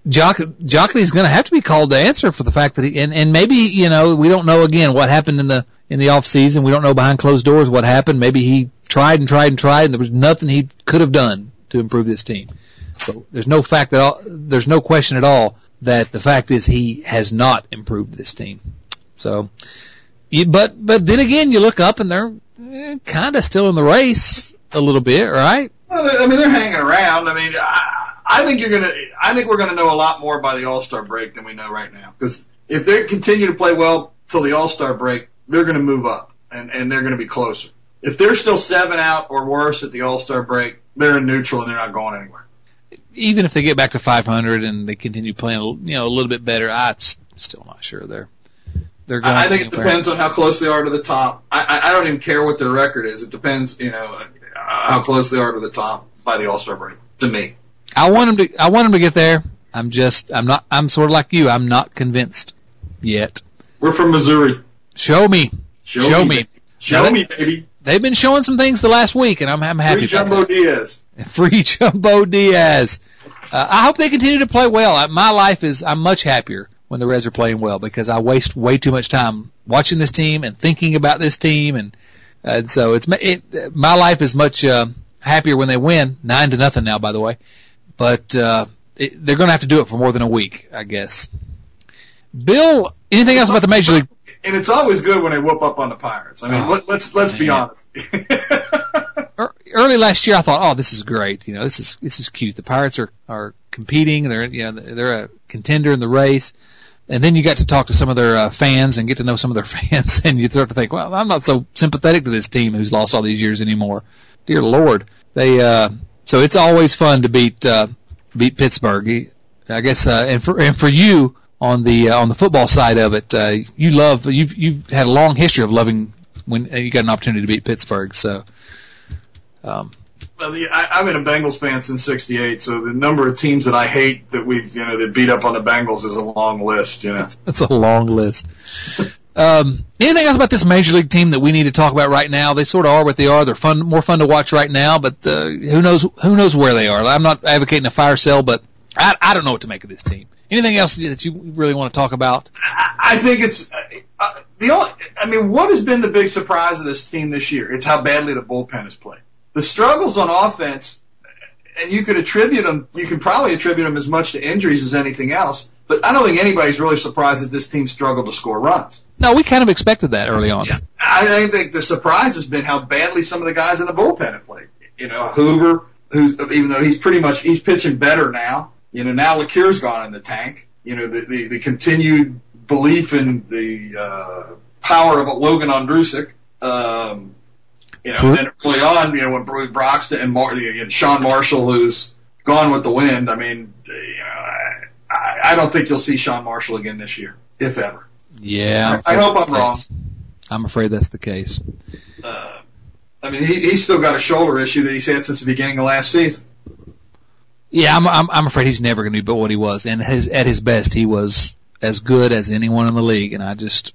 Jock Jocketty's going to have to be called to answer for the fact that he and and maybe you know we don't know again what happened in the in the off season. We don't know behind closed doors what happened. Maybe he tried and tried and tried, and there was nothing he could have done to improve this team. So there's no fact at all. There's no question at all that the fact is he has not improved this team. So, but but then again, you look up and they're eh, kind of still in the race a little bit, right? Well, I mean, they're hanging around. I mean. I, I think you're gonna. I think we're gonna know a lot more by the All Star break than we know right now. Because if they continue to play well till the All Star break, they're gonna move up and and they're gonna be closer. If they're still seven out or worse at the All Star break, they're in neutral and they're not going anywhere. Even if they get back to 500 and they continue playing, you know, a little bit better, I'm still not sure they're. They're going I think it depends on how close they are to the top. I, I, I don't even care what their record is. It depends, you know, how close they are to the top by the All Star break. To me. I want them to. I want them to get there. I'm just. I'm not. I'm sort of like you. I'm not convinced yet. We're from Missouri. Show me. Show, Show me. me. Show now, me, baby. They've been showing some things the last week, and I'm, I'm happy. Free Jumbo Diaz. (laughs) Free Jumbo Diaz. Uh, I hope they continue to play well. I, my life is. I'm much happier when the Reds are playing well because I waste way too much time watching this team and thinking about this team, and, and so it's it, my life is much uh, happier when they win nine to nothing now. By the way, but uh, it, they're going to have to do it for more than a week, I guess. Bill, anything else about the major league? And it's always good when they whoop up on the Pirates. I mean, oh, let, let's let's be honest. (laughs) Early last year, I thought, "Oh, this is great. You know, this is this is cute. The Pirates are are competing. They're you know they're a contender in the race." And then you got to talk to some of their uh, fans and get to know some of their (laughs) fans, and you start to think, "Well, I'm not so sympathetic to this team who's lost all these years anymore." Dear Lord, they uh, so it's always fun to beat uh, beat Pittsburgh. I guess, uh, and for and for you on the uh, on the football side of it, uh, you love you've you've had a long history of loving when you got an opportunity to beat Pittsburgh. So, um, I've been a Bengals fan since '68, so the number of teams that I hate that we've you know that beat up on the Bengals is a long list. You know, (laughs) that's a long list. Um, anything else about this major league team that we need to talk about right now? They sort of are what they are. They're fun, more fun to watch right now, but uh, who knows? Who knows where they are? I'm not advocating a fire sale, but I, I don't know what to make of this team. Anything else that you really want to talk about? I think it's uh, uh, the only. I mean, what has been the big surprise of this team this year? It's how badly the bullpen has played. The struggles on offense, and you could attribute them. You can probably attribute them as much to injuries as anything else. But I don't think anybody's really surprised that this team struggled to score runs. No, we kind of expected that early on. Yeah, I think the surprise has been how badly some of the guys in the bullpen have played. You know, Hoover, who's even though he's pretty much he's pitching better now. You know, now LeCure's gone in the tank. You know, the the, the continued belief in the uh, power of Logan Ondrusek. Um, you know, and early on, you know, when Bruce Broxton and, Mar- and Sean Marshall, who's gone with the wind. I mean, you know, I, I don't think you'll see Sean Marshall again this year, if ever. Yeah, I, I hope I'm wrong. I'm afraid that's the case. Uh, I mean, he, he's still got a shoulder issue that he's had since the beginning of last season. Yeah, I'm I'm, I'm afraid he's never going to be but what he was, and his at his best, he was as good as anyone in the league, and I just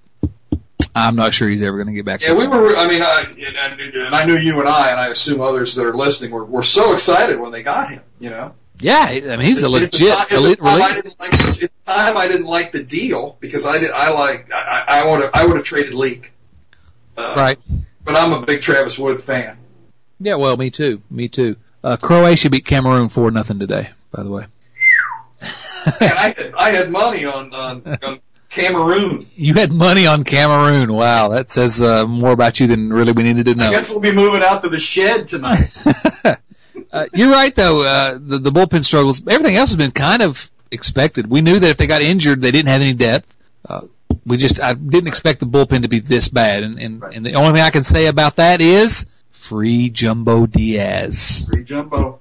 I'm not sure he's ever going to get back. Yeah, we were. I mean, I, and, and I knew you and I, and I assume others that are listening were, were so excited when they got him. You know. Yeah, I mean he's a legit. At the time, I didn't like, at the time I didn't like the deal because I did. I like. I, I would have. I would have traded Leake. Uh, right. But I'm a big Travis Wood fan. Yeah, well, me too. Me too. Uh, Croatia beat Cameroon four nothing today. By the way. and I had I had money on on, on Cameroon. You had money on Cameroon. Wow, that says uh, more about you than really we needed to know. I guess we'll be moving out to the shed tonight. (laughs) uh, you're right, though. Uh, the, the bullpen struggles. Everything else has been kind of expected. We knew that if they got injured, they didn't have any depth. Uh, we just I didn't expect the bullpen to be this bad, and and, right. and the only thing I can say about that is free Jumbo Diaz. Free Jumbo.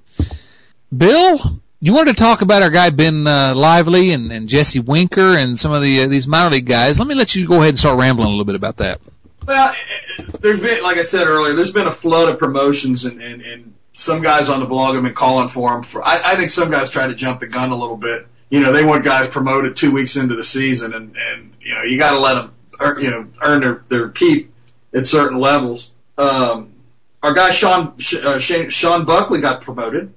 Bill, you wanted to talk about our guy Ben uh, Lively and, and Jesse Winker and some of the uh, these minor league guys. Let me let you go ahead and start rambling a little bit about that. Well, there's been, like I said earlier, there's been a flood of promotions, and, and, and some guys on the blog have been calling for them. For I, I think some guys try to jump the gun a little bit. You know, they want guys promoted two weeks into the season, and and you know you got to let them, earn, you know, earn their their keep at certain levels. Um, our guy Sean uh, Sean Buckley got promoted.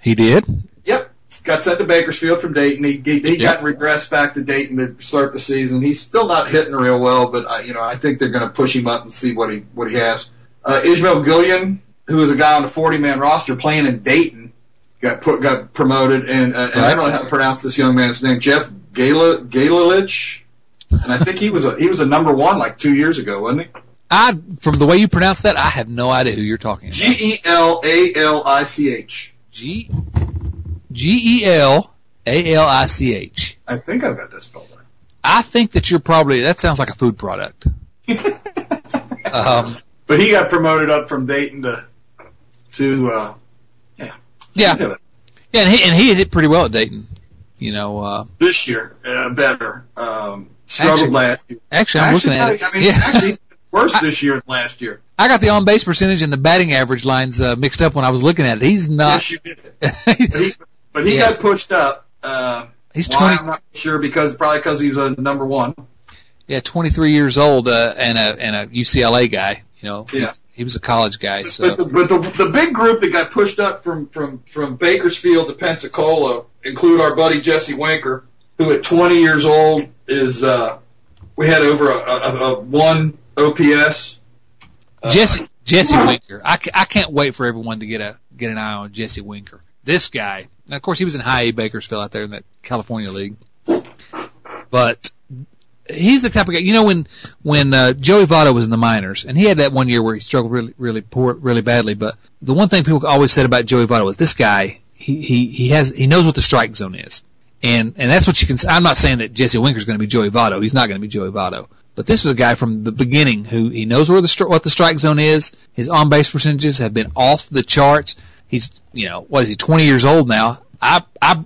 He did. Yep, got sent to Bakersfield from Dayton. He he, he yep. got regressed back to Dayton to start the season. He's still not hitting real well, but I, you know I think they're going to push him up and see what he what he has. Uh, Ismael Guillon, who is a guy on the 40 man roster playing in Dayton, got put got promoted, and, uh, and. I don't know how to pronounce this young man's name. Jeff Gala Gelalich, and I think he was a he was a number one like two years ago, wasn't he? I from the way you pronounce that, I have no idea who you're talking about. G E L A L I C H. G G E L A L I C H. I think I've got that spelled right. I think that you're probably that sounds like a food product. (laughs) um, but he got promoted up from Dayton to to uh, yeah yeah yeah, and he and he hit pretty well at Dayton. You know, uh, this year uh, better. Um, struggled actually, last year. Actually, I'm actually, looking at it. I mean, yeah. actually, worse (laughs) this year than last year. I got the on base percentage and the batting average lines uh, mixed up when I was looking at it. He's not. Yes, you did. (laughs) he, but he yeah. got pushed up. Uh, He's twenty. I'm not sure because probably because he was a number one. Yeah, 23 years old uh, and a and a UCLA guy. You know, yeah. he, he was a college guy. So. But, the, but the, the big group that got pushed up from from from Bakersfield to Pensacola include our buddy Jesse Winker, who at 20 years old is uh, we had over a, a, a one OPS uh, Jesse Jesse Winker. I, I can't wait for everyone to get a get an eye on Jesse Winker. This guy. And of course, he was in High A Bakersfield out there in that California league. But he's the type of guy. You know, when when uh, Joey Votto was in the minors, and he had that one year where he struggled really, really poor, really badly. But the one thing people always said about Joey Votto was this guy. He he he has he knows what the strike zone is, and and that's what you can. I'm not saying that Jesse Winker is going to be Joey Votto. He's not going to be Joey Votto. But this is a guy from the beginning who he knows where the what the strike zone is. His on base percentages have been off the charts. He's you know what is he 20 years old now, I I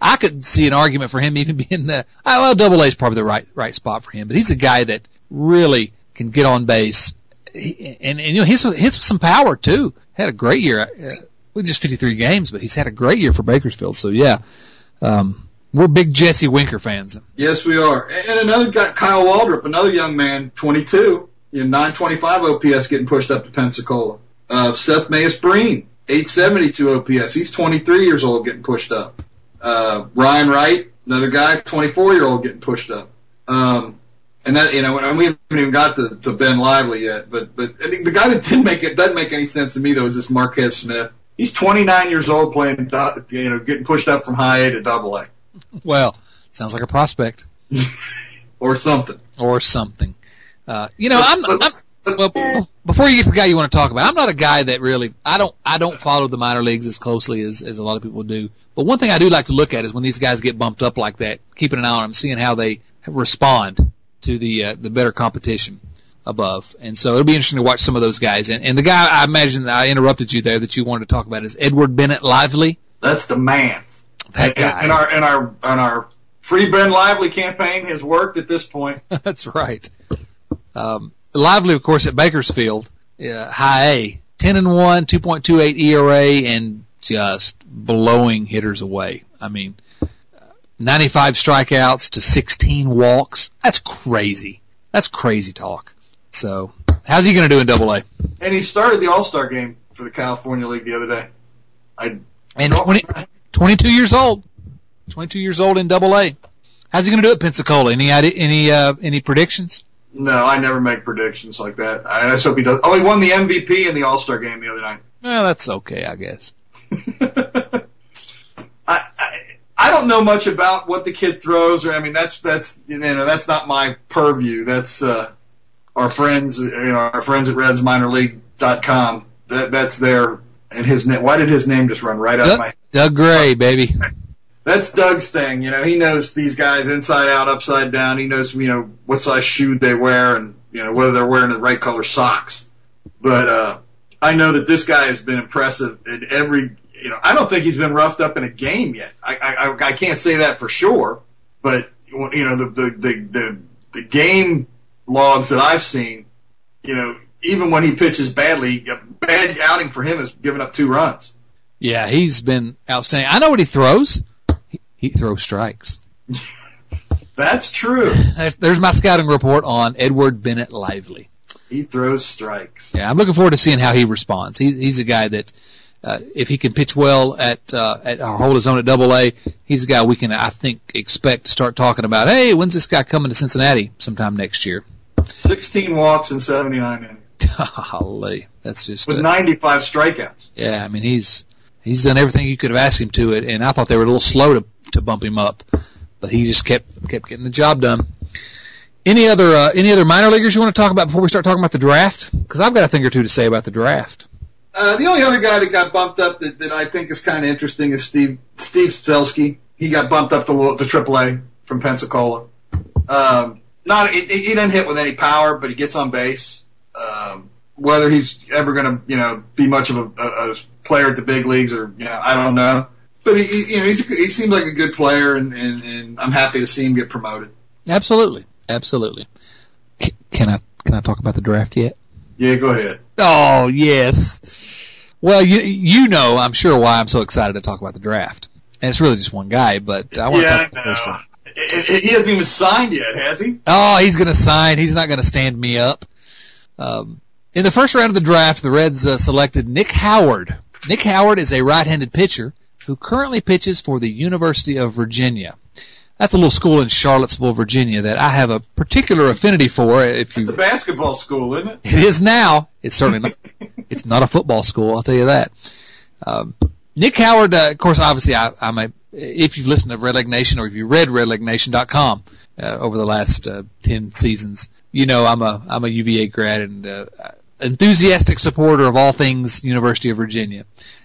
I could see an argument for him (laughs) even being the well, Double A is probably the right right spot for him. But he's a guy that really can get on base, and, and you know he's hits some power too. Had a great year. Uh, we just 53 games, but he's had a great year for Bakersfield. So yeah, um, we're big Jesse Winker fans. Yes, we are. And another guy, Kyle Waldrop, another young man, 22, in 925 OPS, getting pushed up to Pensacola. Uh, Seth Mejias-Brean, 872 OPS. He's 23 years old, getting pushed up. Uh, Ryan Wright, another guy, 24 year old, getting pushed up. Um, and that you know, and we haven't even got to, to Ben Lively yet, but but I think the guy that didn't make it doesn't make any sense to me though is this Marquez Smith. He's 29 years old, playing you know, getting pushed up from high A to double A. Well, sounds like a prospect. (laughs) or something. Or something. Uh, you know, I'm, I'm well, before you get to the guy you want to talk about, I'm not a guy that really I don't I don't follow the minor leagues as closely as, as a lot of people do. But one thing I do like to look at is when these guys get bumped up like that, keeping an eye on them, seeing how they respond to the uh, the better competition above. And so it'll be interesting to watch some of those guys. And, and the guy I imagine I interrupted you there that you wanted to talk about is Edward Bennett Lively. That's the man. That guy. In our in our in our free Ben Lively campaign has worked at this point. (laughs) That's right. Um, Lively, of course, at Bakersfield, uh, high A, ten and one, two point two eight ERA, and just blowing hitters away. I mean, 95 strikeouts to 16 walks. That's crazy. That's crazy talk. So, how's he going to do in Double A? And he started the All Star game for the California League the other day. I and 20, 22 years old. 22 years old in Double A. How's he going to do at Pensacola? Any any uh, any predictions? No, I never make predictions like that. I just hope he does. Oh, he won the MVP in the All Star game the other night. Well, that's okay, I guess. (laughs) I, I I don't know much about what the kid throws, or I mean that's that's you know that's not my purview. That's uh, our friends, you know, our friends at RedsMinorLeague.com. That that's their and his name. Why did his name just run right out Doug, of my? Doug Gray, baby. (laughs) That's Doug's thing. You know, he knows these guys inside out, upside down. He knows you know what size shoe they wear, and you know whether they're wearing the right color socks. But uh, I know that this guy has been impressive in every you know, I don't think he's been roughed up in a game yet. I, I, I can't say that for sure, but you know, the, the, the, the, the game logs that I've seen, you know, even when he pitches badly, a bad outing for him is giving up two runs. Yeah, he's been outstanding. I know what he throws. He, throws strikes. (laughs) That's true. There's, there's my scouting report on Edward Bennett Lively. He throws strikes. Yeah, I'm looking forward to seeing how he responds. He, he's a guy that uh, if he can pitch well at uh, at or hold his own at Double A, he's a guy we can I think expect to start talking about. Hey, when's this guy coming to Cincinnati sometime next year? 16 walks and 79 innings. (laughs) Golly, that's just with uh, 95 strikeouts. Yeah, I mean he's he's done everything you could have asked him to it, and I thought they were a little slow to to bump him up, but he just kept kept getting the job done. Any other uh, any other minor leaguers you want to talk about before we start talking about the draft? Because I've got a thing or two to say about the draft. Uh, the only other guy that got bumped up that, that I think is kind of interesting is Steve Steve Selsky. He got bumped up to to AAA from Pensacola. Um, not he, he didn't hit with any power, but he gets on base. Um, whether he's ever going to you know be much of a, a, a player at the big leagues or you know I don't know. But he, he you know he's, he seems like a good player, and, and, and I'm happy to see him get promoted. Absolutely, absolutely. Can I can I talk about the draft yet? Yeah, go ahead. Oh yes. Well, you you know, I'm sure why I'm so excited to talk about the draft, and it's really just one guy, but I want yeah, to talk about the first one. He hasn't even signed yet, has he? Oh, he's going to sign. He's not going to stand me up. Um, in the first round of the draft, the Reds uh, selected Nick Howard. Nick Howard is a right-handed pitcher who currently pitches for the University of Virginia. That's a little school in Charlottesville, Virginia that I have a particular affinity for. If you, it's a basketball school, isn't it? It is now. It's certainly not. (laughs) it's not a football school. I'll tell you that. Um, Nick Howard, uh, of course, obviously, I, I'm a. If you've listened to Redleg Nation or if you read RedLegNation.com uh, over the last uh, ten seasons, you know I'm a I'm a UVA grad and uh, enthusiastic supporter of all things University of Virginia.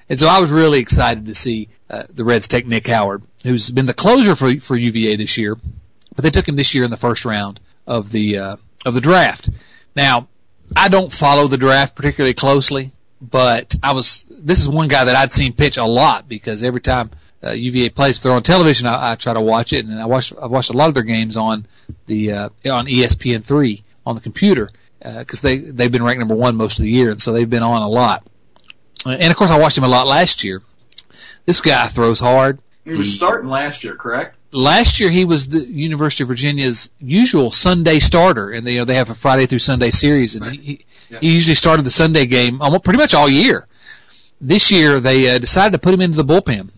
And so I was really excited to see uh, the Reds take Nick Howard, who's been the closer for for UVA this year, but they took him this year in the first round of the uh, of the draft. Now, I don't follow the draft particularly closely, but I was this is one guy that I'd seen pitch a lot because every time uh, UVA plays. If they're on television, I, I try to watch it, and I watch I've watched a lot of their games on the uh, on ESPN three on the computer because they they've been ranked number one most of the year, and so they've been on a lot. And of course, I watched him a lot last year. This guy throws hard. He was starting last year, correct? Last year, he was the University of Virginia's usual Sunday starter, and they, you know they have a Friday through Sunday series, and Right. he, Yeah. he usually started the Sunday game almost pretty much all year. This year, they uh, decided to put him into the bullpen,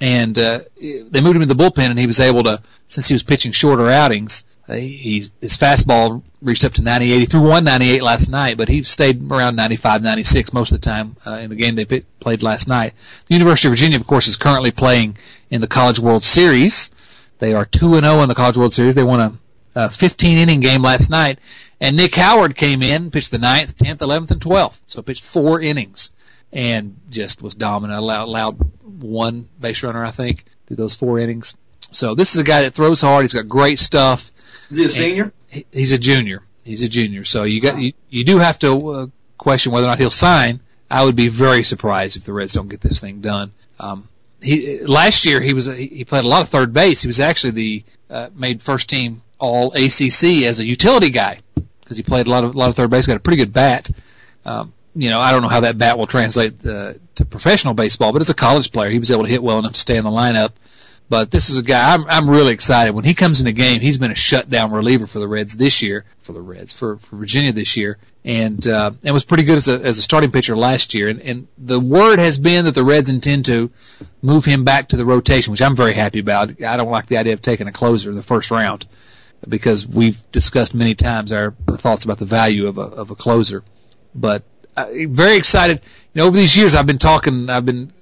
and uh, they moved him into the bullpen, and he was able to, since he was pitching shorter outings, uh, he's his fastball reached up to 98. He threw 198 last night, but he stayed around 95, 96 most of the time uh, in the game they pit, played last night. The University of Virginia, of course, is currently playing in the College World Series. They are 2 and 0 in the College World Series. They won a, a 15 inning game last night, and Nick Howard came in, pitched the ninth, 10th, 11th, and 12th. So pitched four innings and just was dominant. Allowed, allowed one base runner, I think, through those four innings. So this is a guy that throws hard. He's got great stuff. Is he a senior? He- He's a junior. He's a junior. So you got you, you do have to uh, question whether or not he'll sign. I would be very surprised if the Reds don't get this thing done. Um, he last year he was he he played a lot of third base. He was actually the uh, made first team All ACC as a utility guy because he played a lot of a lot of third base. Got a pretty good bat. Um, you know, I don't know how that bat will translate uh, to professional baseball, but as a college player, he was able to hit well enough to stay in the lineup. But this is a guy I'm I'm really excited. When he comes in the game, he's been a shutdown reliever for the Reds this year, for the Reds, for, for Virginia this year, and uh, and was pretty good as a as a starting pitcher last year. And, and the word has been that the Reds intend to move him back to the rotation, which I'm very happy about. I don't like the idea of taking a closer in the first round because we've discussed many times our thoughts about the value of a of a closer. But uh, very excited. You know, over these years, I've been talking. I've been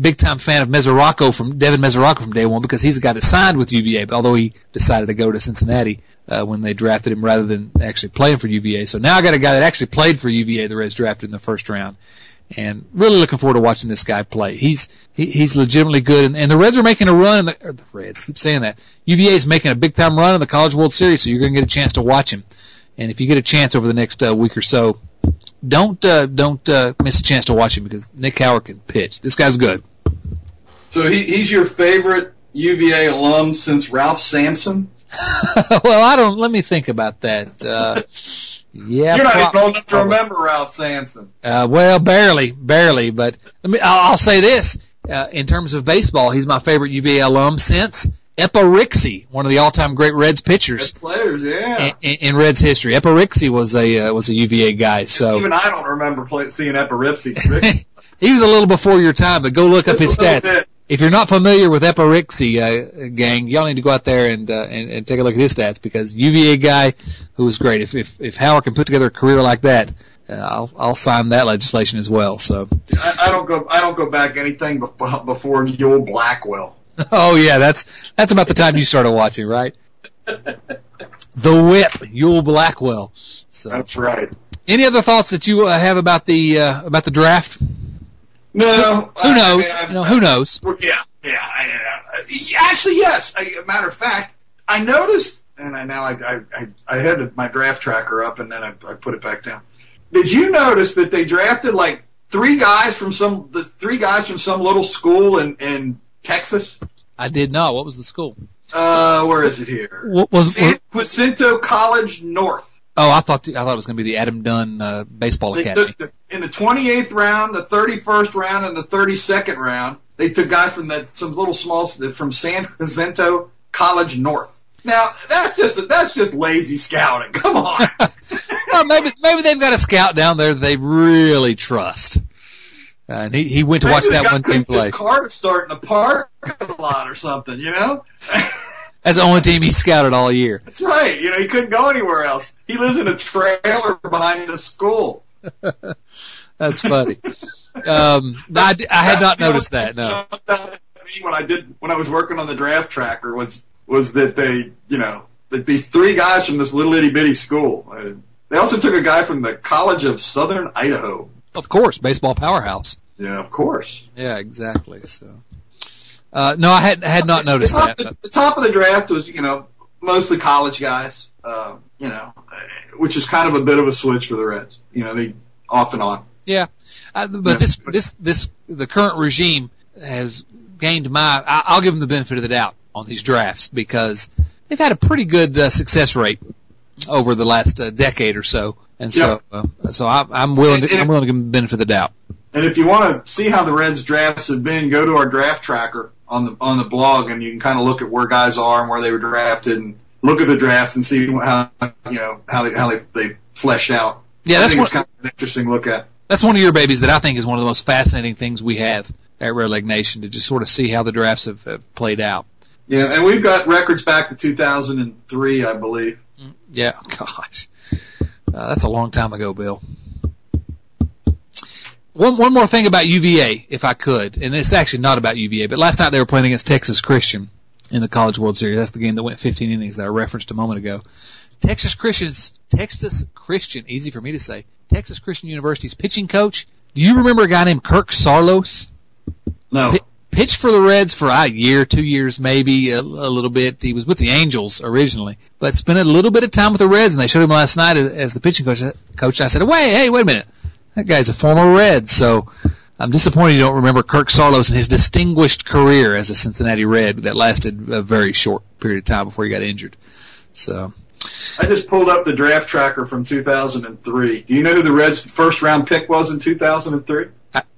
big time fan of Mesoraco from Devin Mesoraco from day one because he's the guy that signed with UVA. Although he decided to go to Cincinnati uh, when they drafted him rather than actually playing for UVA, so now I got a guy that actually played for UVA. The Reds drafted in the first round, and really looking forward to watching this guy play. He's he, he's legitimately good, and, and the Reds are making a run. In the, the Reds keep saying that UVA is making a big time run in the College World Series, so you're going to get a chance to watch him. And if you get a chance over the next uh, week or so, don't uh, don't uh, miss a chance to watch him because Nick Howard can pitch. This guy's good. So he, he's your favorite UVA alum since Ralph Sampson? (laughs) well, I don't. Let me think about that. Uh, yeah, You're not prob- even old enough to remember Ralph Sampson. Uh, well, barely, barely. But let me. I'll, I'll say this: uh, in terms of baseball, he's my favorite UVA alum since Eppa Rixey, one of the all-time great Reds Best pitchers players, yeah. in, in, Reds history. Eppa Rixey was a uh, was a UVA guy, so Even I don't remember play, seeing Eppa Rixey. (laughs) he was a little before your time. But go look up his Just a little stats. bit. If you're not familiar with Eppa Rixey, uh, gang, y'all need to go out there and, uh, and and take a look at his stats because UVA guy who was great. If if if Howard can put together a career like that, uh, I'll I'll sign that legislation as well. So, I, I don't go. I don't go back anything before, before Ewell Blackwell. (laughs) oh yeah, that's that's about the time you started watching, right? (laughs) The Whip, Ewell Blackwell. So, That's right. any other thoughts that you uh, have about the uh, about the draft? No, Who I- knows? I mean, you know, who knows? Yeah, yeah. I, uh, actually, yes. I, a matter of fact, I noticed, and I now I I, I, I had my draft tracker up, and then I, I put it back down. Did you notice that they drafted like three guys from some the three guys from some little school in in Texas? I did not. What was the school? Uh, where is it here? What was? San Jacinto College North. oh, I thought I thought it was going to be the Adam Dunn uh, baseball They academy. took the, in the 28th round, the 31st round, and the 32nd round. They took guys from that some little small from San Jacinto College North. Now that's just that's just lazy scouting. Come on. (laughs) well, maybe maybe they've got a scout down there they really trust. Uh, and he, he went to watch that one team took his play. car to start in the parking lot or something. You know. (laughs) That's the only team he scouted all year. That's right. You know he couldn't go anywhere else. He lives in a trailer behind the school. (laughs) That's funny. Um, I, I had not noticed that. No. when I did when I was working on the draft tracker was was that they you know that these three guys from this little itty bitty school. Uh, they also took a guy from the College of Southern Idaho. Of course, baseball powerhouse. Yeah, of course. Yeah, exactly. So, uh, no, I had had not noticed the top, that. The, the top of the draft was you know mostly college guys. Uh, you know, which is kind of a bit of a switch for the Reds. You know, they off and on. Yeah, uh, but Yeah. this this this the current regime has gained my. I, I'll give them the benefit of the doubt on these drafts because they've had a pretty good uh, success rate over the last uh, decade or so, and so uh, so I, I'm willing to, I'm willing to give them the benefit of the doubt. And if you want to see how the Reds drafts have been, go to our draft tracker on the on the blog, and you can kind of look at where guys are and where they were drafted, and look at the drafts and see how you know how they how they, they fleshed out. Yeah, I that's what- kind of an interesting look at. That's one of your babies that I think is one of the most fascinating things we have at Redleg Nation to just sort of see how the drafts have, have played out. Yeah, and we've got records back to 2003, I believe. Yeah, (laughs) gosh, uh, that's a long time ago, Bill. One one more thing about UVA, if I could, and it's actually not about UVA, but last night they were playing against Texas Christian in the College World Series. That's the game that went 15 innings that I referenced a moment ago. Texas Christian's Texas Christian, easy for me to say. Texas Christian University's pitching coach. Do you remember a guy named Kirk Saarloos? No, pitched for the Reds for a year, two years, maybe a, a little bit. He was with the Angels originally, but spent a little bit of time with the Reds, and they showed him last night as, as the pitching coach. Coach, I said, "Wait, hey, wait a minute, that guy's a former Red." So I'm disappointed you don't remember Kirk Saarloos and his distinguished career as a Cincinnati Red that lasted a very short period of time before he got injured. So I just pulled up the draft tracker from 2003. Do you know who the Reds' first round pick was in 2003?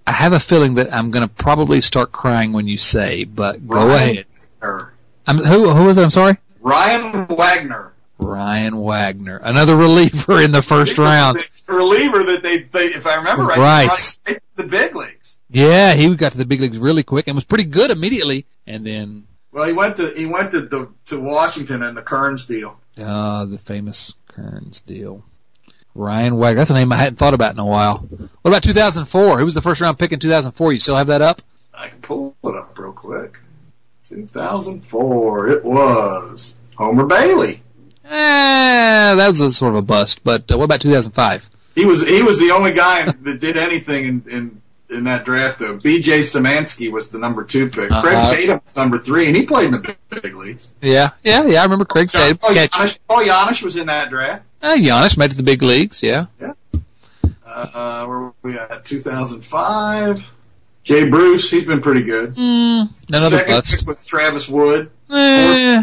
I, have a feeling that I'm going to probably start crying when you say, but go Ryan ahead. Wagner. I'm, who who was it? I'm sorry. Ryan Wagner. Ryan Wagner, another reliever in the first round. The reliever that they, they if I remember right, Right. they brought him right to the big leagues. Yeah, he got to the big leagues really quick and was pretty good immediately. And then Well, he went to he went to the, to Washington and the Kearns deal. uh, the famous Kearns deal. Ryan Wagner. That's a name I hadn't thought about in a while. What about 2004? Who was the first round pick in 2004? You still have that up? I can pull it up real quick. 2004. It was Homer Bailey. Eh, that was a sort of a bust. But uh, what about 2005? He was he was the only guy that did anything in in, in that draft. Though B.J. Szymanski was the number two pick. Uh-huh. Craig Tatum was number three, and he played in the big, big leagues. Yeah, yeah, yeah. I remember Craig Tatum Paul. Janish, Paul Janish was in that draft. Uh, Janish made it to the big leagues. Yeah. Uh, where were we at? 2005. Jay Bruce, he's been pretty good. Mm, another Second bust. pick was Travis Wood. Eh,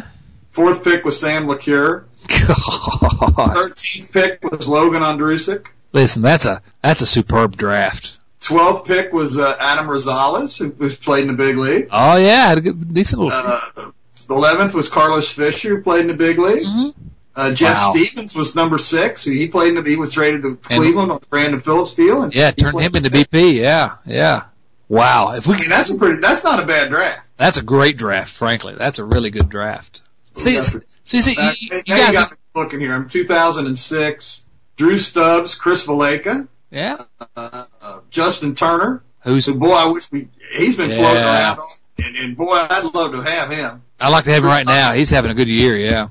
Fourth pick was Sam LeCure. (laughs) God. Thirteenth pick was Logan Ondrusek. Listen, that's a that's a superb draft. Twelfth pick was uh, Adam Rosales, who, who's played in the big league. Oh yeah, had a good, decent little. Uh, the eleventh was Carlos Fisher, who played in the big leagues. Mhm. Uh, Jeff Wow. Stevens was number six. He played in the, he was traded to Cleveland on the Brandon Phillips deal. And yeah, turned him into BP. Yeah, yeah. Wow, if we I mean, that's a pretty. That's not a bad draft. that's a great draft. Frankly, that's a really good draft. See, see, see, Now, you, you guys, got me looking here. I'm 2006. Drew Stubbs, Chris Valaika, yeah. uh, uh, Justin Turner. Who's So boy, I wish we. He's been floating around, and, and boy, I'd love to have him. I like to have him right now. He's having a good year. Yeah.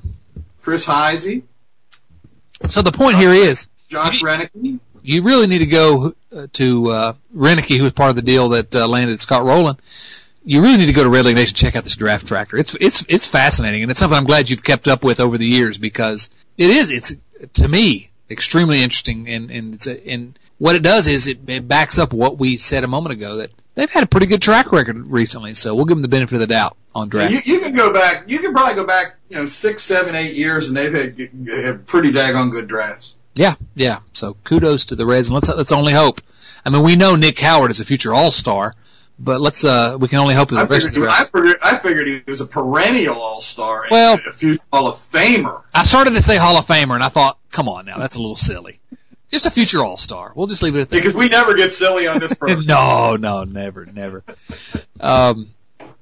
Chris Heisey, So the point here is, Josh You- Roenicke. you really need to go uh, to uh, Roenicke, who was part of the deal that uh, landed Scott Rolen. You really need to go to Redleg Nation check out this draft tracker. It's it's it's fascinating, and it's something I'm glad you've kept up with over the years because it is it's to me extremely interesting, and and it's a, and what it does is it, it backs up what we said a moment ago that they've had a pretty good track record recently. So we'll give them the benefit of the doubt on draft. You, you can go back. You can probably go back, you know, six, seven, eight years, and they've had, had pretty daggone good drafts. Yeah, yeah. So kudos to the Reds, and let's let's only hope. I mean, we know Nick Howard is a future All Star, but let's uh we can only hope that I the rest of figured, the he, I figured, I figured he was a perennial All Star, Well- a future Hall of Famer. I started to say Hall of Famer, and I thought, come on now, that's a little silly. Just a future All Star. We'll just leave it at that. Because we never get silly on this (laughs) program. no, no, never, never. Um,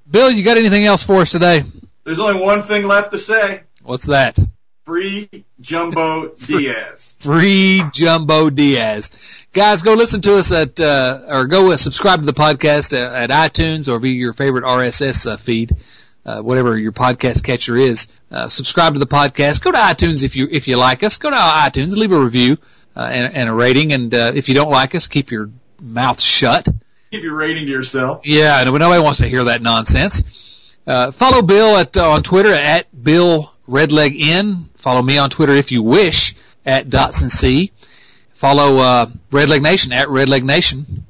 Bill, you got anything else for us today? There's only one thing left to say: What's that? free Jumbo (laughs) Diaz. Free Jumbo Diaz. Guys, go listen to us at, uh, or go uh, subscribe to the podcast uh, at iTunes or via your favorite RSS uh, feed, uh, whatever your podcast catcher is. Uh, subscribe to the podcast. Go to iTunes if you if you like us. Go to iTunes, leave a review uh, and, and, a rating. And uh, if you don't like us, keep your mouth shut. Keep your rating to yourself. Yeah, nobody wants to hear that nonsense. Uh, follow Bill at uh, on Twitter at Bill Redleg N. Follow me on Twitter if you wish at Dotson C. Follow uh, Redleg Nation at Redleg Nation.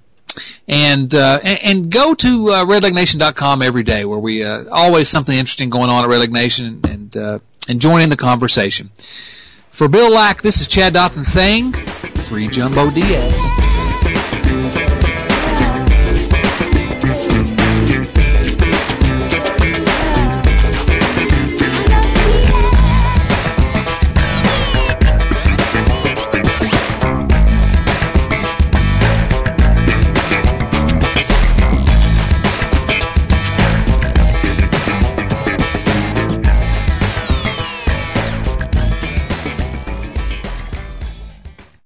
And, uh, and, and go to uh, redlegnation.com every day, where we always something interesting going on at Redleg Nation, and and, and join in the conversation. For Bill Lack, this is Chad Dotson saying, Free Jumbo Diaz.